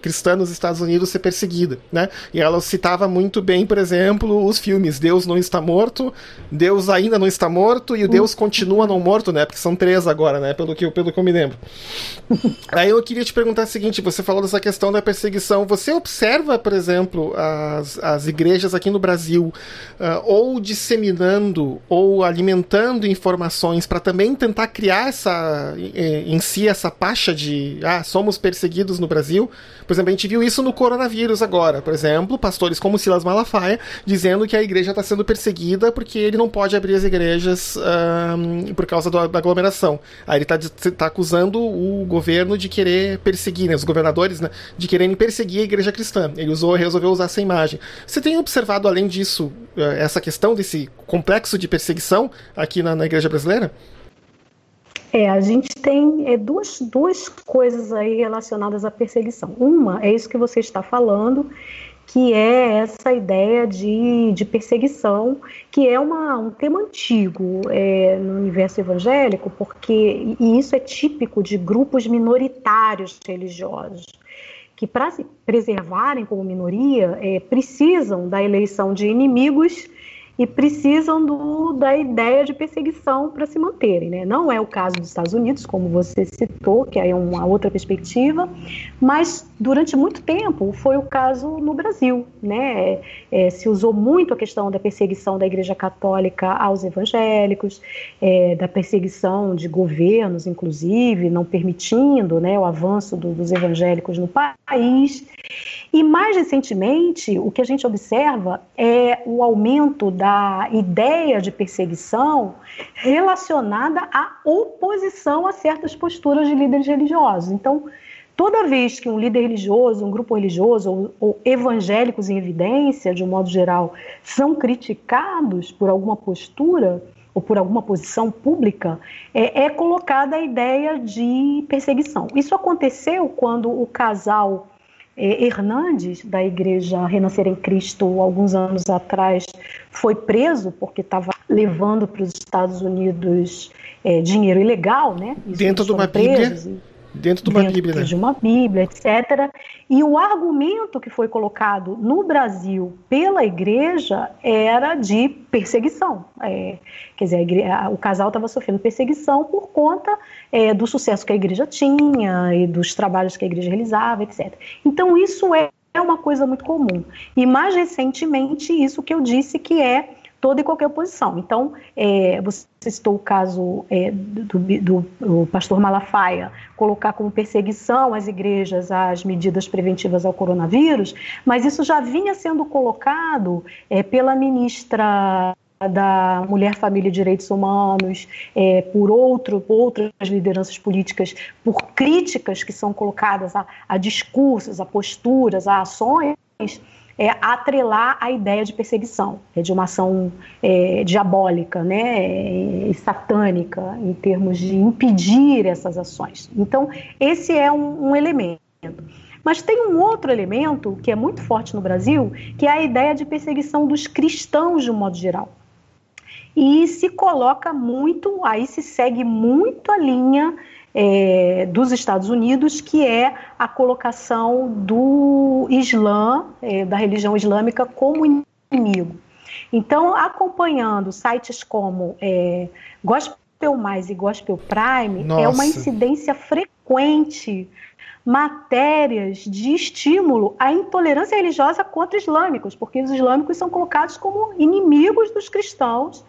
cristã nos Estados Unidos ser perseguida, né? E ela citava muito bem, por exemplo, os filmes Deus não está morto, Deus ainda não está morto e o Deus continua não morto, né? Porque são três agora, né? Pelo que, pelo que eu me lembro. Aí eu queria te perguntar o seguinte: você falou dessa questão da perseguição. Você observa, por exemplo, as, as igrejas igrejas aqui no Brasil uh, ou disseminando ou alimentando informações para também tentar criar essa em si essa pacha de ah, somos perseguidos no Brasil. Por exemplo, a gente viu isso no coronavírus agora, por exemplo, pastores como Silas Malafaia dizendo que a igreja está sendo perseguida porque ele não pode abrir as igrejas um, por causa do, da aglomeração. Aí ele está tá acusando o governo de querer perseguir, né, os governadores, né, de quererem perseguir a igreja cristã. Ele usou, resolveu usar essa imagem. Você tem observado, além disso, eh, essa questão desse complexo de perseguição aqui na, na igreja brasileira? É, a gente tem é, duas, duas coisas aí relacionadas à perseguição. Uma é isso que você está falando, que é essa ideia de, de perseguição, que é uma, um tema antigo é, no universo evangélico, porque e isso é típico de grupos minoritários religiosos que para se preservarem como minoria é, precisam da eleição de inimigos e precisam do, da ideia de perseguição para se manterem. Né? Não é o caso dos Estados Unidos, como você citou, que é uma outra perspectiva, mas durante muito tempo foi o caso no Brasil. Né? É, se usou muito a questão da perseguição da Igreja Católica aos evangélicos, é, da perseguição de governos, inclusive, não permitindo né, o avanço do, dos evangélicos no país. E mais recentemente, o que a gente observa é o aumento da ideia de perseguição relacionada à oposição a certas posturas de líderes religiosos. Então, toda vez que um líder religioso, um grupo religioso ou, ou, evangélicos em evidência, de um modo geral, são criticados por alguma postura ou por alguma posição pública, é, é colocada a ideia de perseguição. Isso aconteceu quando o casal Hernandes, da Igreja Renascer em Cristo, alguns anos atrás, foi preso porque estava levando para os Estados Unidos é, dinheiro ilegal, né? Isso Dentro de uma presos. Bíblia. Dentro de uma dentro Bíblia, né? De uma Bíblia, etc. E o argumento que foi colocado no Brasil pela igreja era de perseguição. É, quer dizer, igreja, o casal estava sofrendo perseguição por conta é, do sucesso que a igreja tinha e dos trabalhos que a igreja realizava, etc. Então, isso é uma coisa muito comum. E mais recentemente, isso que eu disse que é toda e qualquer oposição. Então, é, você citou o caso é, do, do, do, pastor Malafaia, colocar como perseguição às igrejas as medidas preventivas ao coronavírus, mas isso já vinha sendo colocado é, pela ministra da Mulher, Família e Direitos Humanos, é, por outro, outras lideranças políticas, por críticas que são colocadas a, a discursos, a posturas, a ações, é, atrelar a ideia de perseguição, é de uma ação é, diabólica, né, é, satânica, em termos de impedir essas ações. Então, esse é um, um elemento. Mas tem um outro elemento que é muito forte no Brasil, que é a ideia de perseguição dos cristãos de um modo geral. E se coloca muito, aí se segue muito a linha é, dos Estados Unidos, que é a colocação do Islã, é, da religião islâmica, como inimigo. Então, acompanhando sites como é, Gospel Mais e Gospel Prime, Nossa. é uma incidência frequente matérias de estímulo à intolerância religiosa contra islâmicos, porque os islâmicos são colocados como inimigos dos cristãos.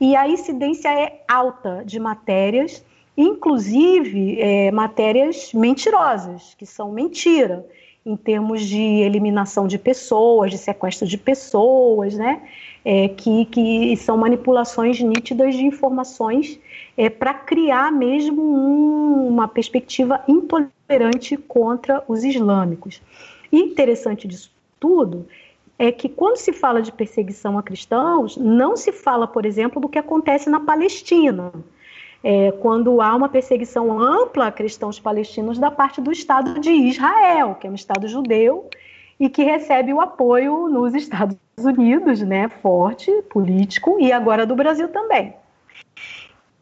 E a incidência é alta de matérias inclusive é, matérias mentirosas, que são mentira, em termos de eliminação de pessoas, de sequestro de pessoas, né? É, que, que são manipulações nítidas de informações é, para criar mesmo um, uma perspectiva intolerante contra os islâmicos. E interessante disso tudo é que quando se fala de perseguição a cristãos, não se fala, por exemplo, do que acontece na Palestina é, quando há uma perseguição ampla a cristãos palestinos da parte do Estado de Israel, que é um Estado judeu e que recebe o apoio nos Estados Unidos, né, forte, político, e agora do Brasil também.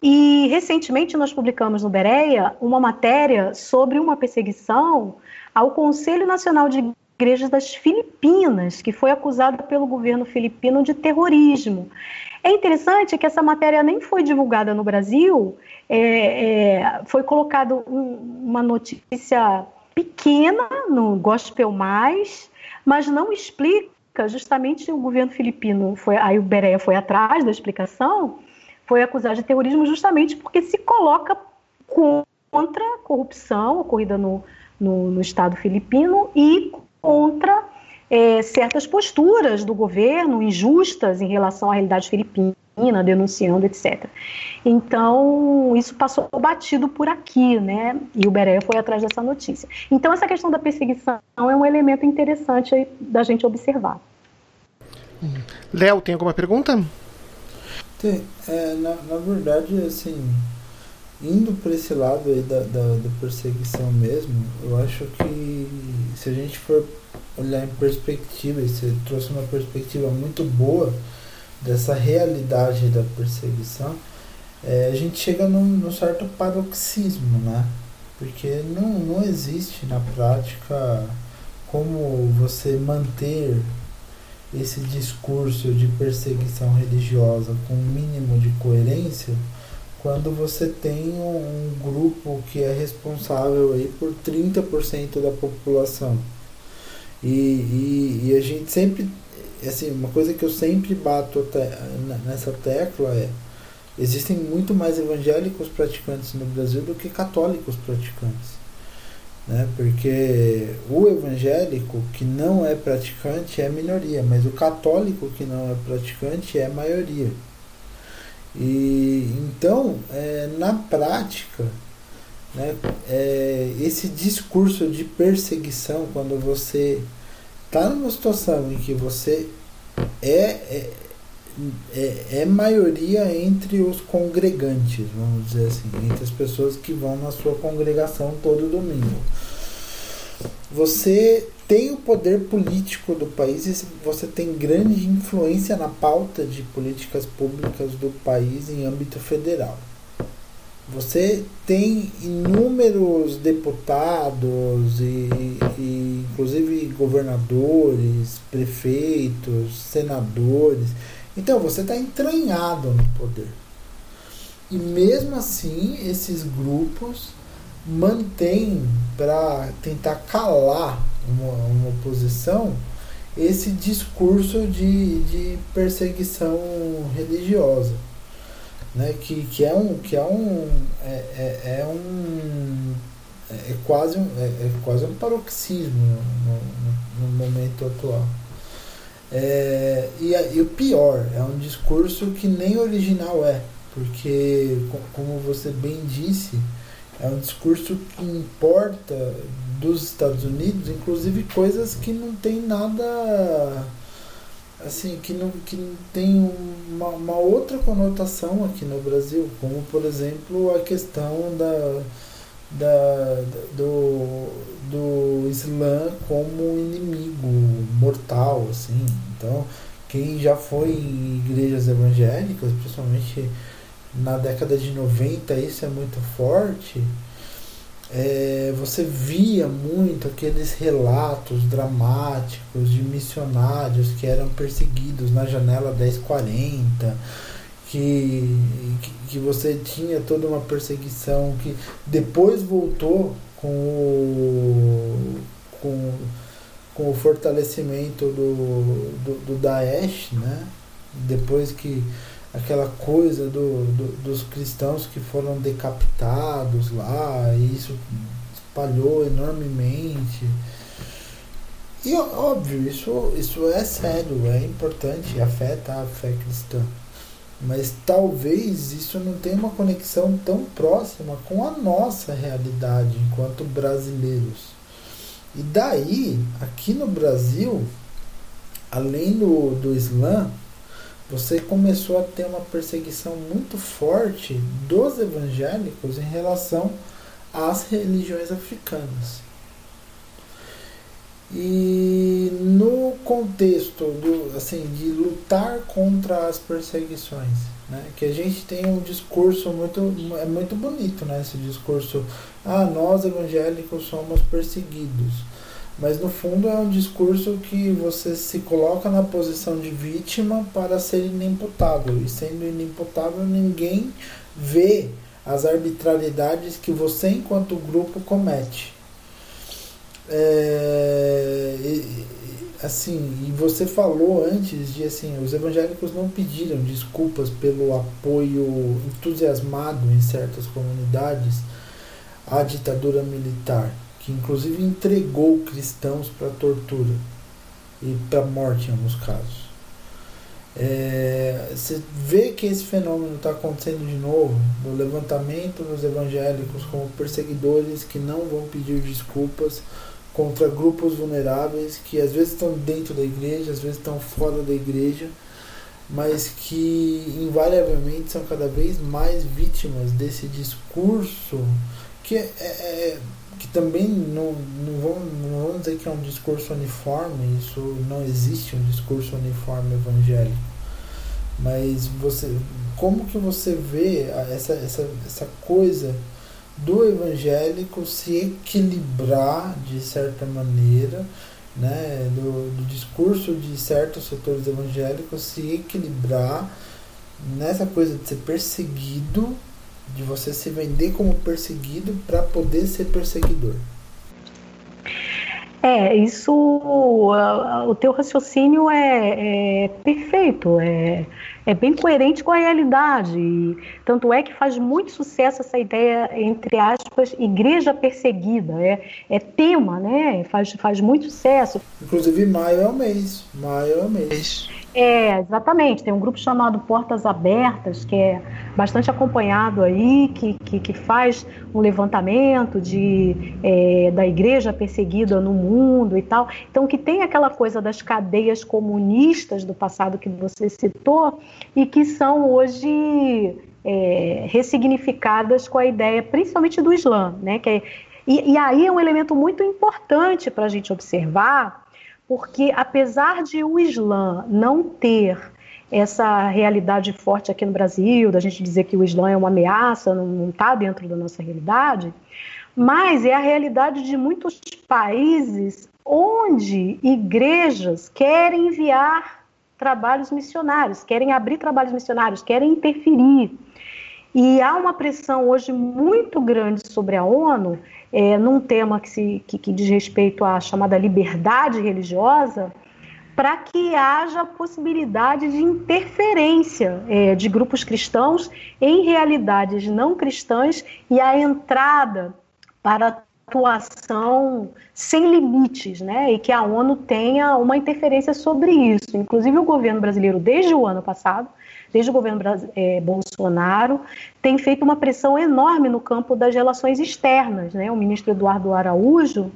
E recentemente nós publicamos no Bereia uma matéria sobre uma perseguição ao Conselho Nacional de Igrejas das Filipinas, que foi acusado pelo governo filipino de terrorismo. É interessante que essa matéria nem foi divulgada no Brasil, é, é, foi colocado um, uma notícia pequena no Gospel Mais, mas não explica justamente o governo filipino, foi, aí o Berea foi atrás da explicação, foi acusado de terrorismo justamente porque se coloca contra a corrupção ocorrida no, no, no Estado filipino e contra é, certas posturas do governo injustas em relação à realidade filipina, denunciando, etc. Então, isso passou batido por aqui, né? E o Berea foi atrás dessa notícia. Então, essa questão da perseguição é um elemento interessante aí da gente observar. Léo, tem alguma pergunta? Tem. É, na, na verdade, assim, indo para esse lado aí da, da, da perseguição mesmo, eu acho que se a gente for olhar em perspectiva, e você trouxe uma perspectiva muito boa dessa realidade da perseguição, é, a gente chega num, num, certo paroxismo, né? Porque não, não existe na prática como você manter esse discurso de perseguição religiosa com um mínimo de coerência quando você tem um, grupo que é responsável aí por 30% da população. E, e, e, a gente sempre, assim, uma coisa que eu sempre bato nessa tecla é existem muito mais evangélicos praticantes no Brasil do que católicos praticantes. Né? Porque o evangélico que não é praticante é minoria, mas o católico que não é praticante é maioria. E então, é, na prática, né, é, esse discurso de perseguição, quando você está numa situação em que você é, é, é, é, maioria entre os congregantes, vamos dizer assim, entre as pessoas que vão na sua congregação todo domingo. Você tem o poder político do país e você tem grande influência na pauta de políticas públicas do país em âmbito federal. Você tem inúmeros deputados e, e inclusive governadores, prefeitos, senadores. Então você está entranhado no poder. E mesmo assim, esses grupos mantêm para tentar calar uma, uma oposição esse discurso de, de perseguição religiosa né? Que, que é um que é um é, é, é um é quase um, é, é, quase um paroxismo no, no, no momento atual. É, e, e o pior é um discurso que nem original é porque como você bem disse é um discurso que importa dos Estados Unidos, inclusive coisas que não tem nada assim que não que tem uma, uma, outra conotação aqui no Brasil, como por exemplo a questão da, da do, do Islã como inimigo mortal, assim. Então, quem já foi em igrejas evangélicas, principalmente na década de 90 isso é muito forte, é, você via muito aqueles relatos dramáticos de missionários que eram perseguidos na janela 1040, que, que, que você tinha toda uma perseguição que depois voltou com o, com, com o fortalecimento do, do, do Daesh, né? depois que aquela coisa do, do, dos cristãos que foram decapitados lá, e isso espalhou enormemente. E óbvio, isso, isso é sério, é importante, afeta a fé cristã. Mas talvez isso não tenha uma conexão tão próxima com a nossa realidade enquanto brasileiros. E daí, aqui no Brasil, além do, do Islã, você começou a ter uma perseguição muito forte dos evangélicos em relação às religiões africanas. E no contexto do, assim, de lutar contra as perseguições, né, que a gente tem um discurso muito, é muito bonito, né, esse discurso, ah, nós evangélicos somos perseguidos. Mas no fundo é um discurso que você se coloca na posição de vítima para ser inimputável. E sendo inimputável, ninguém vê as arbitrariedades que você, enquanto grupo, comete. É, e, assim, e você falou antes de assim, os evangélicos não pediram desculpas pelo apoio entusiasmado em certas comunidades à ditadura militar que inclusive entregou cristãos para tortura e para morte em alguns casos. É, você vê que esse fenômeno está acontecendo de novo, do levantamento dos evangélicos como perseguidores que não vão pedir desculpas contra grupos vulneráveis que às vezes estão dentro da igreja, às vezes estão fora da igreja, mas que invariavelmente são cada vez mais vítimas desse discurso que é, é que também não, não, vamos, não vamos dizer que é um discurso uniforme, isso não existe um discurso uniforme evangélico. Mas você, como que você vê essa, essa, essa coisa do evangélico se equilibrar de certa maneira né, do, do discurso de certos setores evangélicos se equilibrar nessa coisa de ser perseguido, de você se vender como perseguido para poder ser perseguidor. É, isso, o teu raciocínio é, é perfeito, é, é bem coerente com a realidade. Tanto é que faz muito sucesso essa ideia, entre aspas, igreja perseguida. É, é tema, né? Faz, faz muito sucesso. Inclusive, maio é o mês. Maio é o mês. É, exatamente. Tem um grupo chamado Portas Abertas, que é bastante acompanhado aí, que, que, que faz um levantamento de, é, da igreja perseguida no mundo e tal. Então, que tem aquela coisa das cadeias comunistas do passado que você citou e que são hoje é, ressignificadas com a ideia, principalmente do Islã, né? Que é, e, e aí é um elemento muito importante para a gente observar porque apesar de o Islã não ter essa realidade forte aqui no Brasil, da gente dizer que o Islã é uma ameaça, não está dentro da nossa realidade, mas é a realidade de muitos países onde igrejas querem enviar trabalhos missionários, querem abrir trabalhos missionários, querem interferir. E há uma pressão hoje muito grande sobre a ONU é, num tema que, se, que, que diz respeito à chamada liberdade religiosa, para que haja possibilidade de interferência é, de grupos cristãos em realidades não cristãs e a entrada para atuação sem limites, né? E que a ONU tenha uma interferência sobre isso. Inclusive o governo brasileiro, desde o ano passado, desde o governo é, Bolsonaro, tem feito uma pressão enorme no campo das relações externas. Né? O ministro Eduardo Araújo,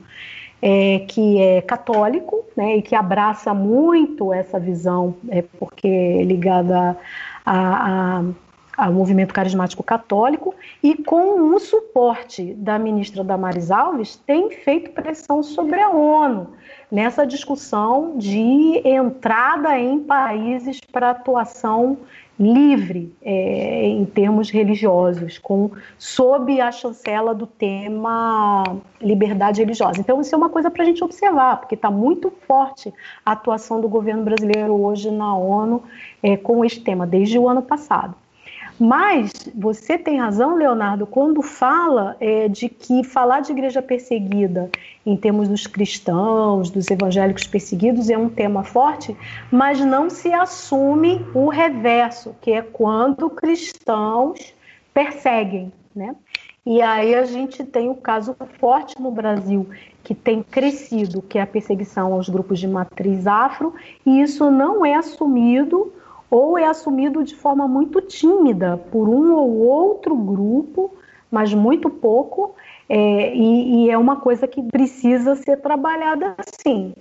é, que é católico né, e que abraça muito essa visão, é, porque é ligada a, a ao movimento carismático católico e com o suporte da ministra Damares Alves tem feito pressão sobre a ONU nessa discussão de entrada em países para atuação livre é, em termos religiosos, com sob a chancela do tema liberdade religiosa. Então isso é uma coisa para a gente observar, porque está muito forte a atuação do governo brasileiro hoje na ONU é, com este tema desde o ano passado. Mas você tem razão, Leonardo, quando fala é, de que falar de igreja perseguida em termos dos cristãos, dos evangélicos perseguidos, é um tema forte, mas não se assume o reverso, que é quando cristãos perseguem, né? E aí a gente tem o caso forte no Brasil que tem crescido, que é a perseguição aos grupos de matriz afro, e isso não é assumido ou é assumido de forma muito tímida por um ou outro grupo, mas muito pouco, é, e, e, é uma coisa que precisa ser trabalhada assim.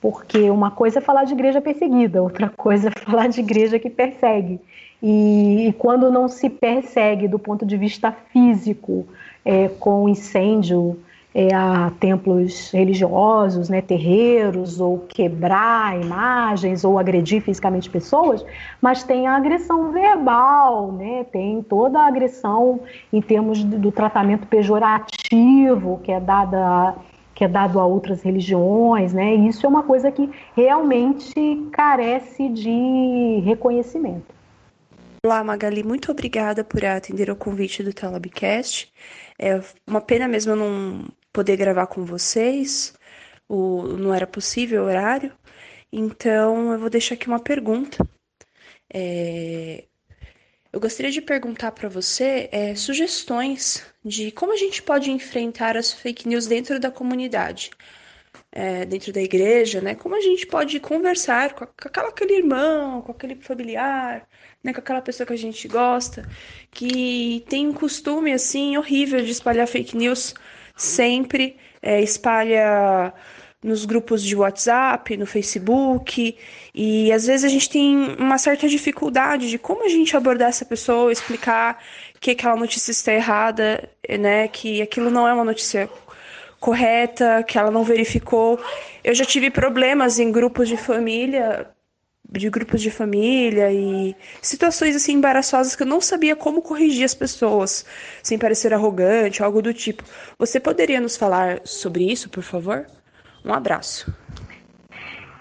Porque uma coisa é falar de igreja perseguida, outra coisa é falar de igreja que persegue. E, e quando não se persegue do ponto de vista físico, é, com incêndio, é, a templos religiosos, né, terreiros, ou quebrar imagens, ou agredir fisicamente pessoas, mas tem a agressão verbal, né, tem toda a agressão em termos do, tratamento pejorativo que é dada que é dado a outras religiões, né? E isso é uma coisa que realmente carece de reconhecimento. Olá, Magali, muito obrigada por atender ao convite do Telabcast. É uma pena mesmo eu não poder gravar com vocês, o, não era possível o horário, então eu vou deixar aqui uma pergunta. É, eu gostaria de perguntar para você é, sugestões de como a gente pode enfrentar as fake news dentro da comunidade, é, dentro da igreja, né? Como a gente pode conversar com, aquela, aquele irmão, com aquele familiar, né? Com aquela pessoa que a gente gosta, que tem um costume assim horrível de espalhar fake news sempre é, espalha nos grupos de WhatsApp, no Facebook, e às vezes a gente tem uma certa dificuldade de como a gente abordar essa pessoa, explicar que aquela notícia está errada, né, que aquilo não é uma notícia correta, que ela não verificou. Eu já tive problemas em grupos de família de grupos de família e situações assim embaraçosas que eu não sabia como corrigir as pessoas sem parecer arrogante, algo do tipo. Você poderia nos falar sobre isso, por favor? Um abraço.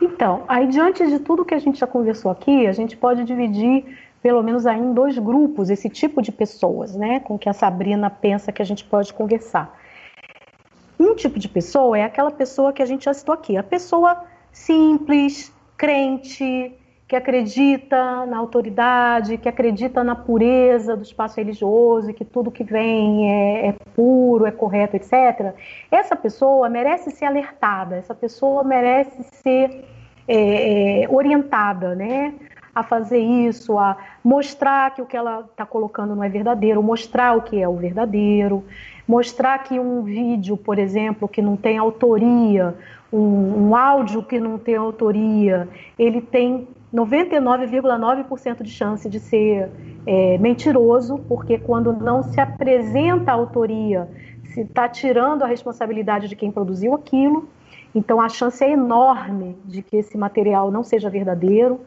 Então, aí diante de tudo que a gente já conversou aqui, a gente pode dividir pelo menos aí em dois grupos esse tipo de pessoas, né, com que a Sabrina pensa que a gente pode conversar. Um tipo de pessoa é aquela pessoa que a gente já citou aqui, a pessoa simples, crente, que acredita na autoridade, que acredita na pureza do espaço religioso, que tudo que vem é, é, puro, é correto, etc. Essa pessoa merece ser alertada, essa pessoa merece ser é, é, orientada, né? A fazer isso, a mostrar que o que ela está colocando não é verdadeiro, mostrar o que é o verdadeiro, mostrar que um vídeo, por exemplo, que não tem autoria, um, um áudio que não tem autoria, ele tem 99,9% de chance de ser é, mentiroso, porque quando não se apresenta a autoria, se está tirando a responsabilidade de quem produziu aquilo. Então a chance é enorme de que esse material não seja verdadeiro,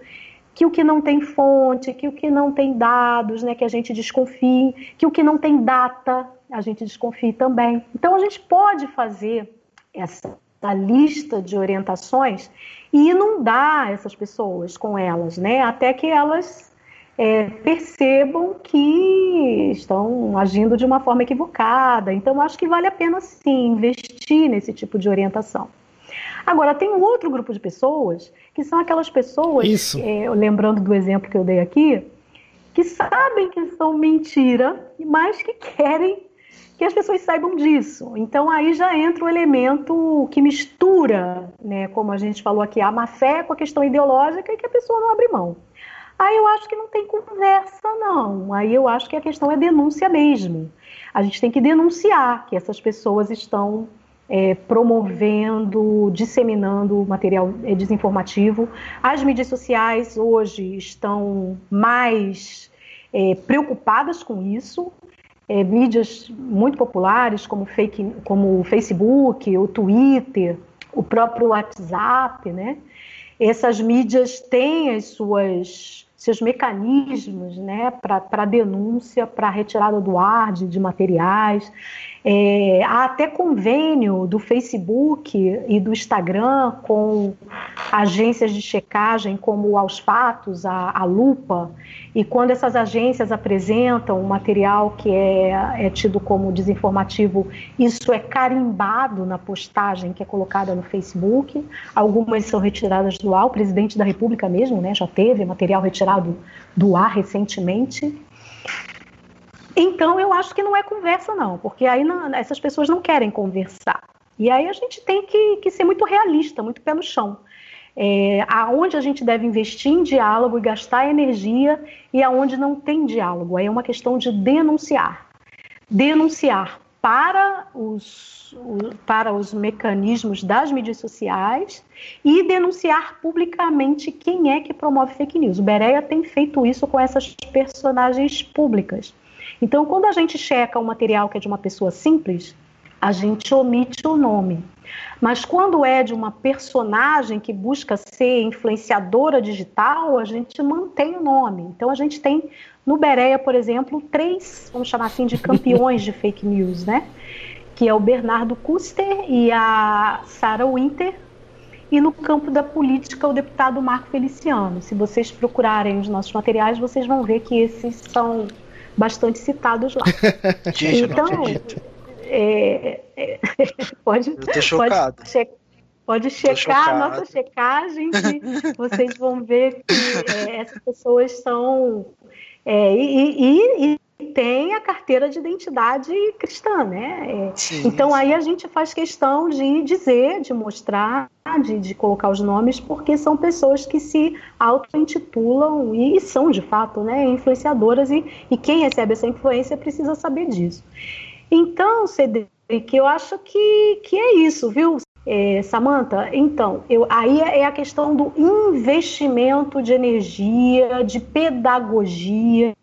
que o que não tem fonte, que o que não tem dados, né, que a gente desconfie, que o que não tem data, a gente desconfie também. Então a gente pode fazer essa lista de orientações e inundar essas pessoas com elas, né? Até que elas é, percebam que estão agindo de uma forma equivocada. Então, acho que vale a pena sim investir nesse tipo de orientação. Agora, tem um outro grupo de pessoas que são aquelas pessoas, é, lembrando do exemplo que eu dei aqui, que sabem que são mentira, mas que querem que as pessoas saibam disso. Então aí já entra o elemento que mistura, né, como a gente falou aqui, a má fé com a questão ideológica e que a pessoa não abre mão. Aí eu acho que não tem conversa, não. Aí eu acho que a questão é denúncia mesmo. A gente tem que denunciar que essas pessoas estão é, promovendo, disseminando material é, desinformativo. As mídias sociais hoje estão mais é, preocupadas com isso é, mídias muito populares como, fake, como o Facebook, o Twitter, o próprio WhatsApp, né? Essas mídias têm as suas seus mecanismos né, para denúncia, para retirada do ar de, de materiais. É, há até convênio do Facebook e do Instagram com agências de checagem como Aos Fatos, a, a Lupa, e quando essas agências apresentam um material que é, é tido como desinformativo, isso é carimbado na postagem que é colocada no Facebook. Algumas são retiradas do ar, o presidente da República mesmo né, já teve material retirado do ar recentemente. Então, eu acho que não é conversa, não, porque aí não, essas pessoas não querem conversar. E aí a gente tem que, que ser muito realista, muito pé no chão. É, aonde a gente deve investir em diálogo e gastar energia e aonde não tem diálogo. Aí é uma questão de denunciar. Denunciar para os, para os mecanismos das mídias sociais e denunciar publicamente quem é que promove fake news. O Bereia tem feito isso com essas personagens públicas. Então, quando a gente checa um material que é de uma pessoa simples, a gente omite o nome. Mas quando é de uma personagem que busca ser influenciadora digital, a gente mantém o nome. Então a gente tem no Bereia, por exemplo, três, vamos chamar assim, de campeões de fake news, né? Que é o Bernardo Custer e a Sarah Winter. E no campo da política, o deputado Marco Feliciano. Se vocês procurarem os nossos materiais, vocês vão ver que esses são bastante citados lá. Gente, então, é, é, pode, chocado. pode, che pode checar a nossa checagem, vocês vão ver que é, essas pessoas são. É, e, e, tem a carteira de identidade cristã, né? É, sim, então sim. aí a gente faz questão de dizer, de mostrar de, de colocar os nomes, porque são pessoas que se auto-intitulam e são, de fato, né, influenciadoras, e, e quem recebe essa influência precisa saber disso. Então, Cedric, eu acho que, que é isso, viu? É, Samantha, então, eu, aí é a questão do investimento de energia, de pedagogia,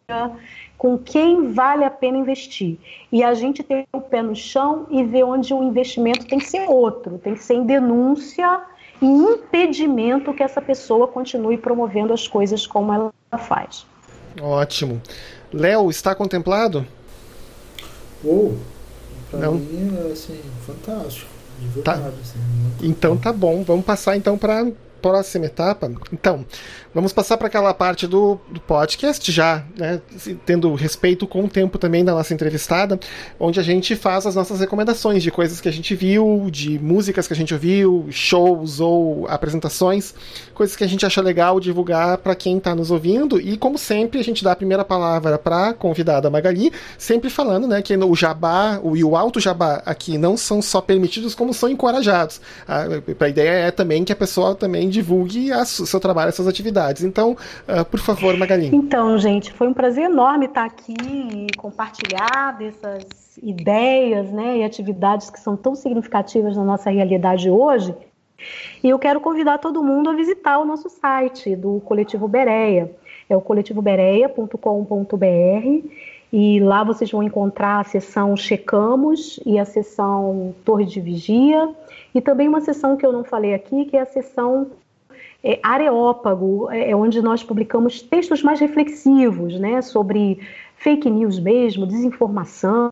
com quem vale a pena investir. E a gente tem o pé no chão e ver onde o investimento tem que ser outro, tem que ser em denúncia e impedimento que essa pessoa continue promovendo as coisas como ela faz. Ótimo. Léo, está contemplado? Ou, oh, para mim é assim, fantástico. De tá. verdade, tá. assim, então bom. tá bom, vamos passar então para próxima etapa, então, vamos passar para aquela parte do, do podcast já, né, tendo respeito com o tempo também da nossa entrevistada, onde a gente faz as nossas recomendações de coisas que a gente viu, de músicas que a gente ouviu, shows ou apresentações, coisas que a gente acha legal divulgar para quem está nos ouvindo e, como sempre, a gente dá a primeira palavra para a convidada Magali, sempre falando, né, que o jabá o, e o alto jabá aqui não são só permitidos, como são encorajados. A, a ideia é também que a pessoa também divulgue o seu trabalho, as suas atividades. Então, uh, por favor, Magali. Então, gente, foi um prazer enorme estar aqui e compartilhar dessas ideias né, e atividades que são tão significativas na nossa realidade hoje. E eu quero convidar todo mundo a visitar o nosso site do Coletivo Bereia. É o coletivobereia.com.br e lá vocês vão encontrar a seção Checamos e a seção Torre de Vigia e também uma seção que eu não falei aqui, que é a seção é, Areópago, é, é onde nós publicamos textos mais reflexivos, né, sobre fake news mesmo, desinformação,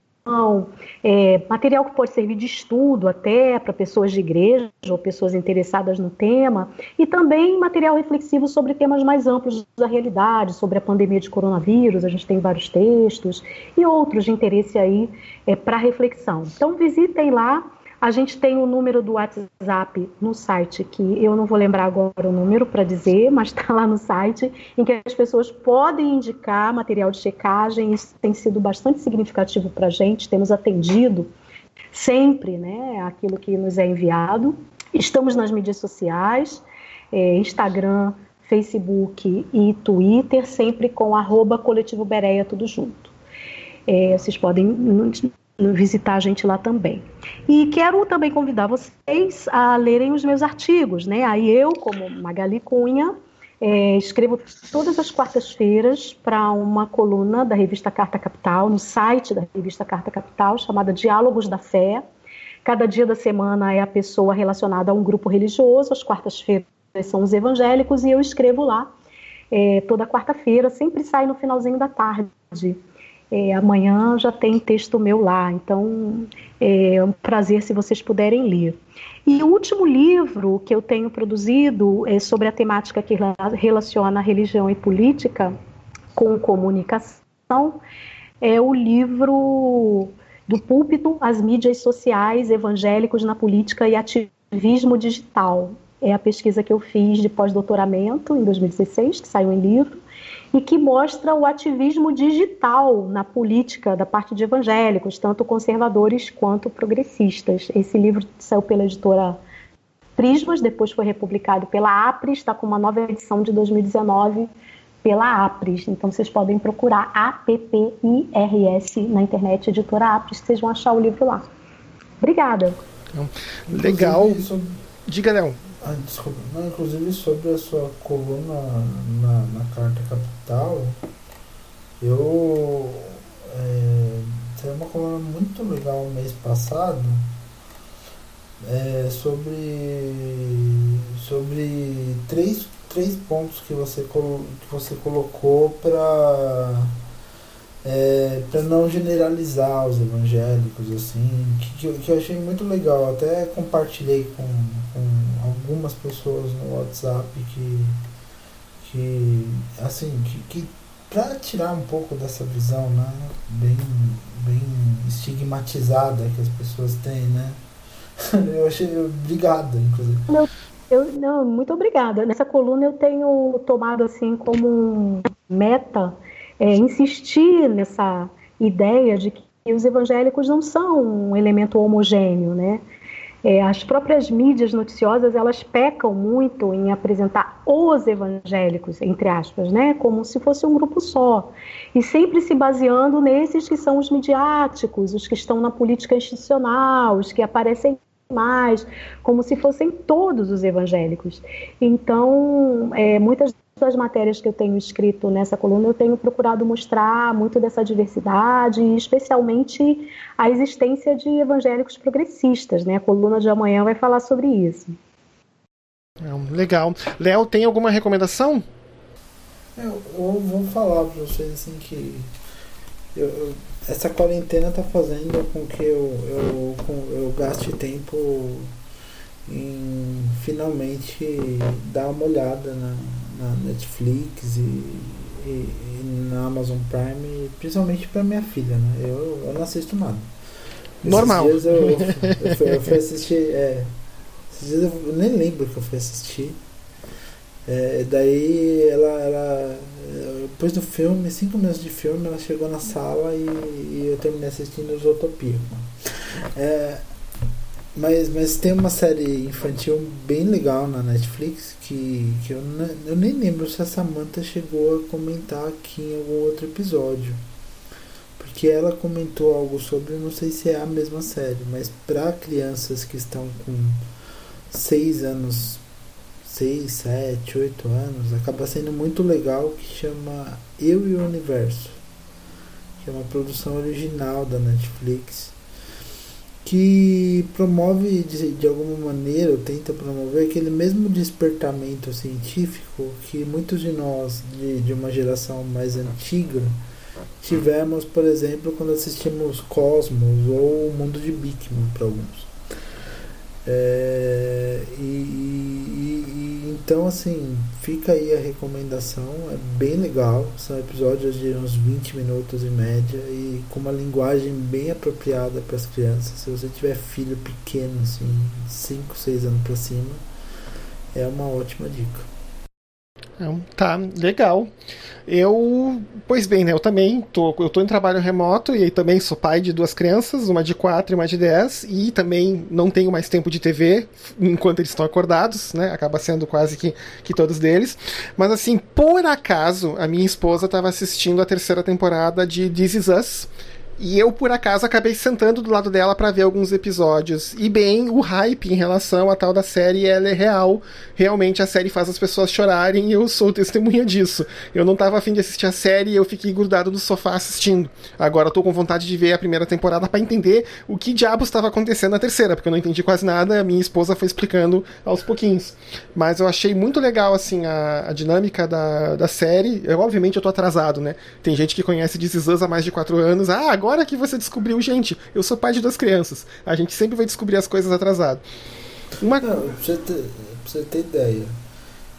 é, material que pode servir de estudo até para pessoas de igreja ou pessoas interessadas no tema, e também material reflexivo sobre temas mais amplos da realidade, sobre a pandemia de coronavírus, a gente tem vários textos, e outros de interesse aí é, para reflexão. Então visitem lá a gente tem o número do WhatsApp no site, que eu não vou lembrar agora o número para dizer, mas está lá no site, em que as pessoas podem indicar material de checagem. Isso tem sido bastante significativo para a gente. Temos atendido sempre né, aquilo que nos é enviado. Estamos nas mídias sociais, é, Instagram, Facebook e Twitter, sempre com arroba coletivo Bereia, tudo junto. É, vocês podem visitar a gente lá também. E quero também convidar vocês a lerem os meus artigos, né? Aí eu, como Magali Cunha, é, escrevo todas as quartas-feiras para uma coluna da revista Carta Capital, no site da revista Carta Capital, chamada Diálogos da Fé. Cada dia da semana é a pessoa relacionada a um grupo religioso, as quartas-feiras são os evangélicos, e eu escrevo lá é, toda quarta-feira, sempre sai no finalzinho da tarde. É, amanhã já tem texto meu lá, então é um prazer se vocês puderem ler. E o último livro que eu tenho produzido é sobre a temática que relaciona religião e política com comunicação, é o livro do púlpito, as mídias sociais, evangélicos na política e ativismo digital. É a pesquisa que eu fiz de pós-doutoramento em 2016, que saiu em livro e que mostra o ativismo digital na política da parte de evangélicos, tanto conservadores quanto progressistas. Esse livro saiu pela editora Prismas, depois foi republicado pela APRES, está com uma nova edição de 2019 pela APRES. Então vocês podem procurar APPIRS na internet, editora APRES, vocês vão achar o livro lá. Obrigada. Legal. Diga, Léo. Ah, desculpa. Não, inclusive sobre a sua coluna na, na Carta Capital, eu é, teve uma coluna muito legal mês passado é, sobre sobre três, três pontos que você, que você colocou para é, para não generalizar os evangélicos assim que, que, eu achei muito legal até compartilhei com, com algumas pessoas no WhatsApp que que assim que, que para tirar um pouco dessa visão né bem bem estigmatizada que as pessoas têm né eu achei obrigada inclusive eu, eu, não muito obrigada nessa coluna eu tenho tomado assim como meta é, insistir nessa ideia de que os evangélicos não são um elemento homogêneo, né? É, as próprias mídias noticiosas elas pecam muito em apresentar os evangélicos, entre aspas, né, como se fosse um grupo só, e sempre se baseando nesses que são os midiáticos, os que estão na política institucional, os que aparecem mais, como se fossem todos os evangélicos. Então, é, muitas das matérias que eu tenho escrito nessa coluna, eu tenho procurado mostrar muito dessa diversidade, especialmente a existência de evangélicos progressistas. Né? A coluna de amanhã vai falar sobre isso. Legal. Léo, tem alguma recomendação? Eu, eu vou falar para vocês assim que eu, eu, essa quarentena está fazendo com que eu, eu, eu gaste tempo em finalmente dar uma olhada na, na Netflix e, e, e, na Amazon Prime, principalmente para minha filha, né? Eu, eu não assisto nada. Esses Normal. Dias eu, eu, fui, eu fui assistir. É, esses dias eu nem lembro que eu fui assistir. É, daí ela, ela. Depois do filme, cinco minutos de filme, ela chegou na sala e, e eu terminei assistindo os Utopia. É, mas, mas tem uma série infantil bem legal na Netflix que, que eu, eu nem lembro se a Samantha chegou a comentar aqui em algum outro episódio. Porque ela comentou algo sobre, não sei se é a mesma série, mas para crianças que estão com 6 anos 6, 7, 8 anos, acaba sendo muito legal que chama Eu e o Universo, que é uma produção original da Netflix, que promove de, de alguma maneira, ou tenta promover aquele mesmo despertamento científico que muitos de nós, de, de uma geração mais antiga, tivemos, por exemplo, quando assistimos Cosmos ou O Mundo de Bigman para alguns. É, e, e, e, então assim fica aí a recomendação é bem legal são episódios de uns 20 minutos em média e com uma linguagem bem apropriada para as crianças. Se você tiver filho pequeno assim 5, 6 anos para cima é uma ótima dica tá legal eu, pois bem, né? Eu também tô, eu tô em trabalho remoto e também sou pai de duas crianças, uma de 4 e uma de 10, e também não tenho mais tempo de TV enquanto eles estão acordados, né? Acaba sendo quase que, que todos deles. Mas assim, por acaso, a minha esposa estava assistindo a terceira temporada de This Is Us e eu, por acaso, acabei sentando do lado dela para ver alguns episódios. E bem, o hype em relação a tal da série, ela é real. Realmente a série faz as pessoas chorarem e eu sou testemunha disso. Eu não tava afim de assistir a série e eu fiquei grudado no sofá assistindo. Agora eu tô com vontade de ver a primeira temporada para entender o que diabos estava acontecendo na terceira, porque eu não entendi quase nada, a minha esposa foi explicando aos pouquinhos. Mas eu achei muito legal, assim, a, a dinâmica da, da série. Eu, obviamente eu tô atrasado, né? Tem gente que conhece This Is Us há mais de 4 anos. Ah, agora agora que você descobriu, gente, eu sou pai de duas crianças. A gente sempre vai descobrir as coisas atrasado. Uma... Não, pra você, ter, pra você ter ideia.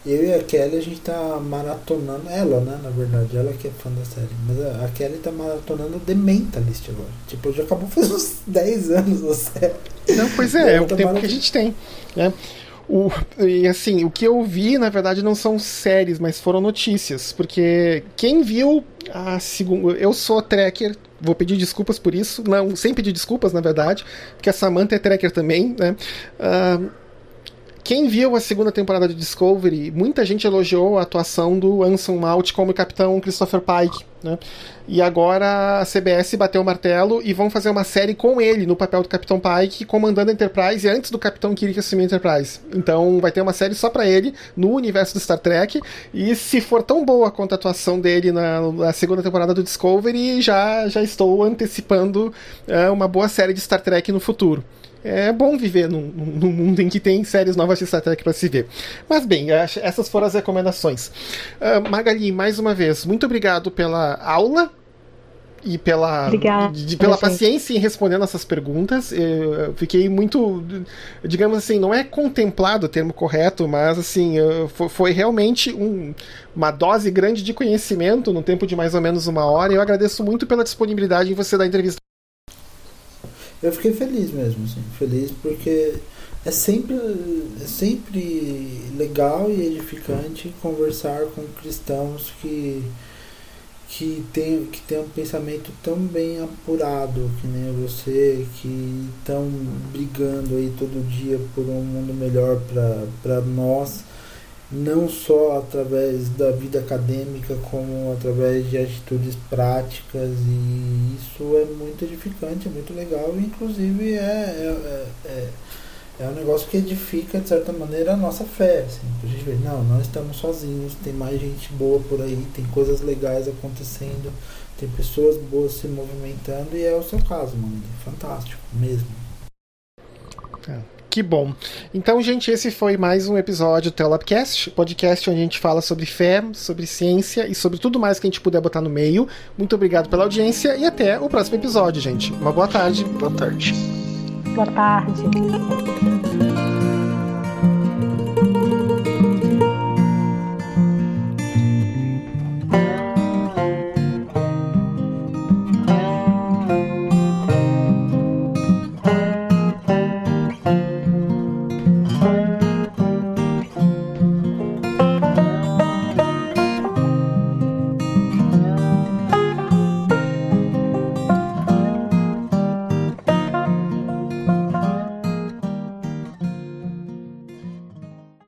Eu e a Kelly, a gente tá maratonando. Ela, né, na verdade, ela que é fã da série. Mas a, a Kelly tá maratonando The Mentalist agora. Tipo, já acabou faz uns 10 anos a série. Não, pois é, é o tá tempo que a gente tem. Né? O, e assim, o que eu vi, na verdade, não são séries, mas foram notícias. Porque quem viu a segunda. Eu sou tracker, vou pedir desculpas por isso. Não, sem pedir desculpas, na verdade, porque a Samantha é tracker também, né? Uh, quem viu a segunda temporada de Discovery, muita gente elogiou a atuação do Anson Mount como capitão Christopher Pike, né? E agora a CBS bateu o martelo e vão fazer uma série com ele no papel do Capitão Pike, comandando a Enterprise antes do Capitão Kirk assumir a Enterprise. Então vai ter uma série só para ele no universo do Star Trek. E se for tão boa quanto a atuação dele na, na segunda temporada do Discovery, já, já estou antecipando é, uma boa série de Star Trek no futuro é bom viver num, num, mundo em que tem séries novas de Star Trek para se ver. Mas bem, essas foram as recomendações. Uh, Magali, mais uma vez, muito obrigado pela aula e pela, de, pela paciência em respondendo essas perguntas. Eu fiquei muito, digamos assim, não é contemplado o termo correto, mas assim, foi realmente um, uma dose grande de conhecimento no tempo de mais ou menos uma hora. Eu agradeço muito pela disponibilidade em você dar entrevista eu fiquei feliz mesmo, assim, feliz porque é sempre, é sempre legal e edificante conversar com cristãos que que tem, que tem um pensamento tão bem apurado que nem você, que estão brigando aí todo dia por um mundo melhor para nós não só através da vida acadêmica, como através de atitudes práticas, e isso é muito edificante, é muito legal, e inclusive é, é, é, é um negócio que edifica, de certa maneira, a nossa fé. Assim, a gente vê, não, nós estamos sozinhos, tem mais gente boa por aí, tem coisas legais acontecendo, tem pessoas boas se movimentando, e é o seu caso, mano. Fantástico, mesmo. É. Que bom. Então, gente, esse foi mais um episódio do Telabcast, podcast onde a gente fala sobre fé, sobre ciência e sobre tudo mais que a gente puder botar no meio. Muito obrigado pela audiência e até o próximo episódio, gente. Uma boa tarde. Boa tarde. Boa tarde.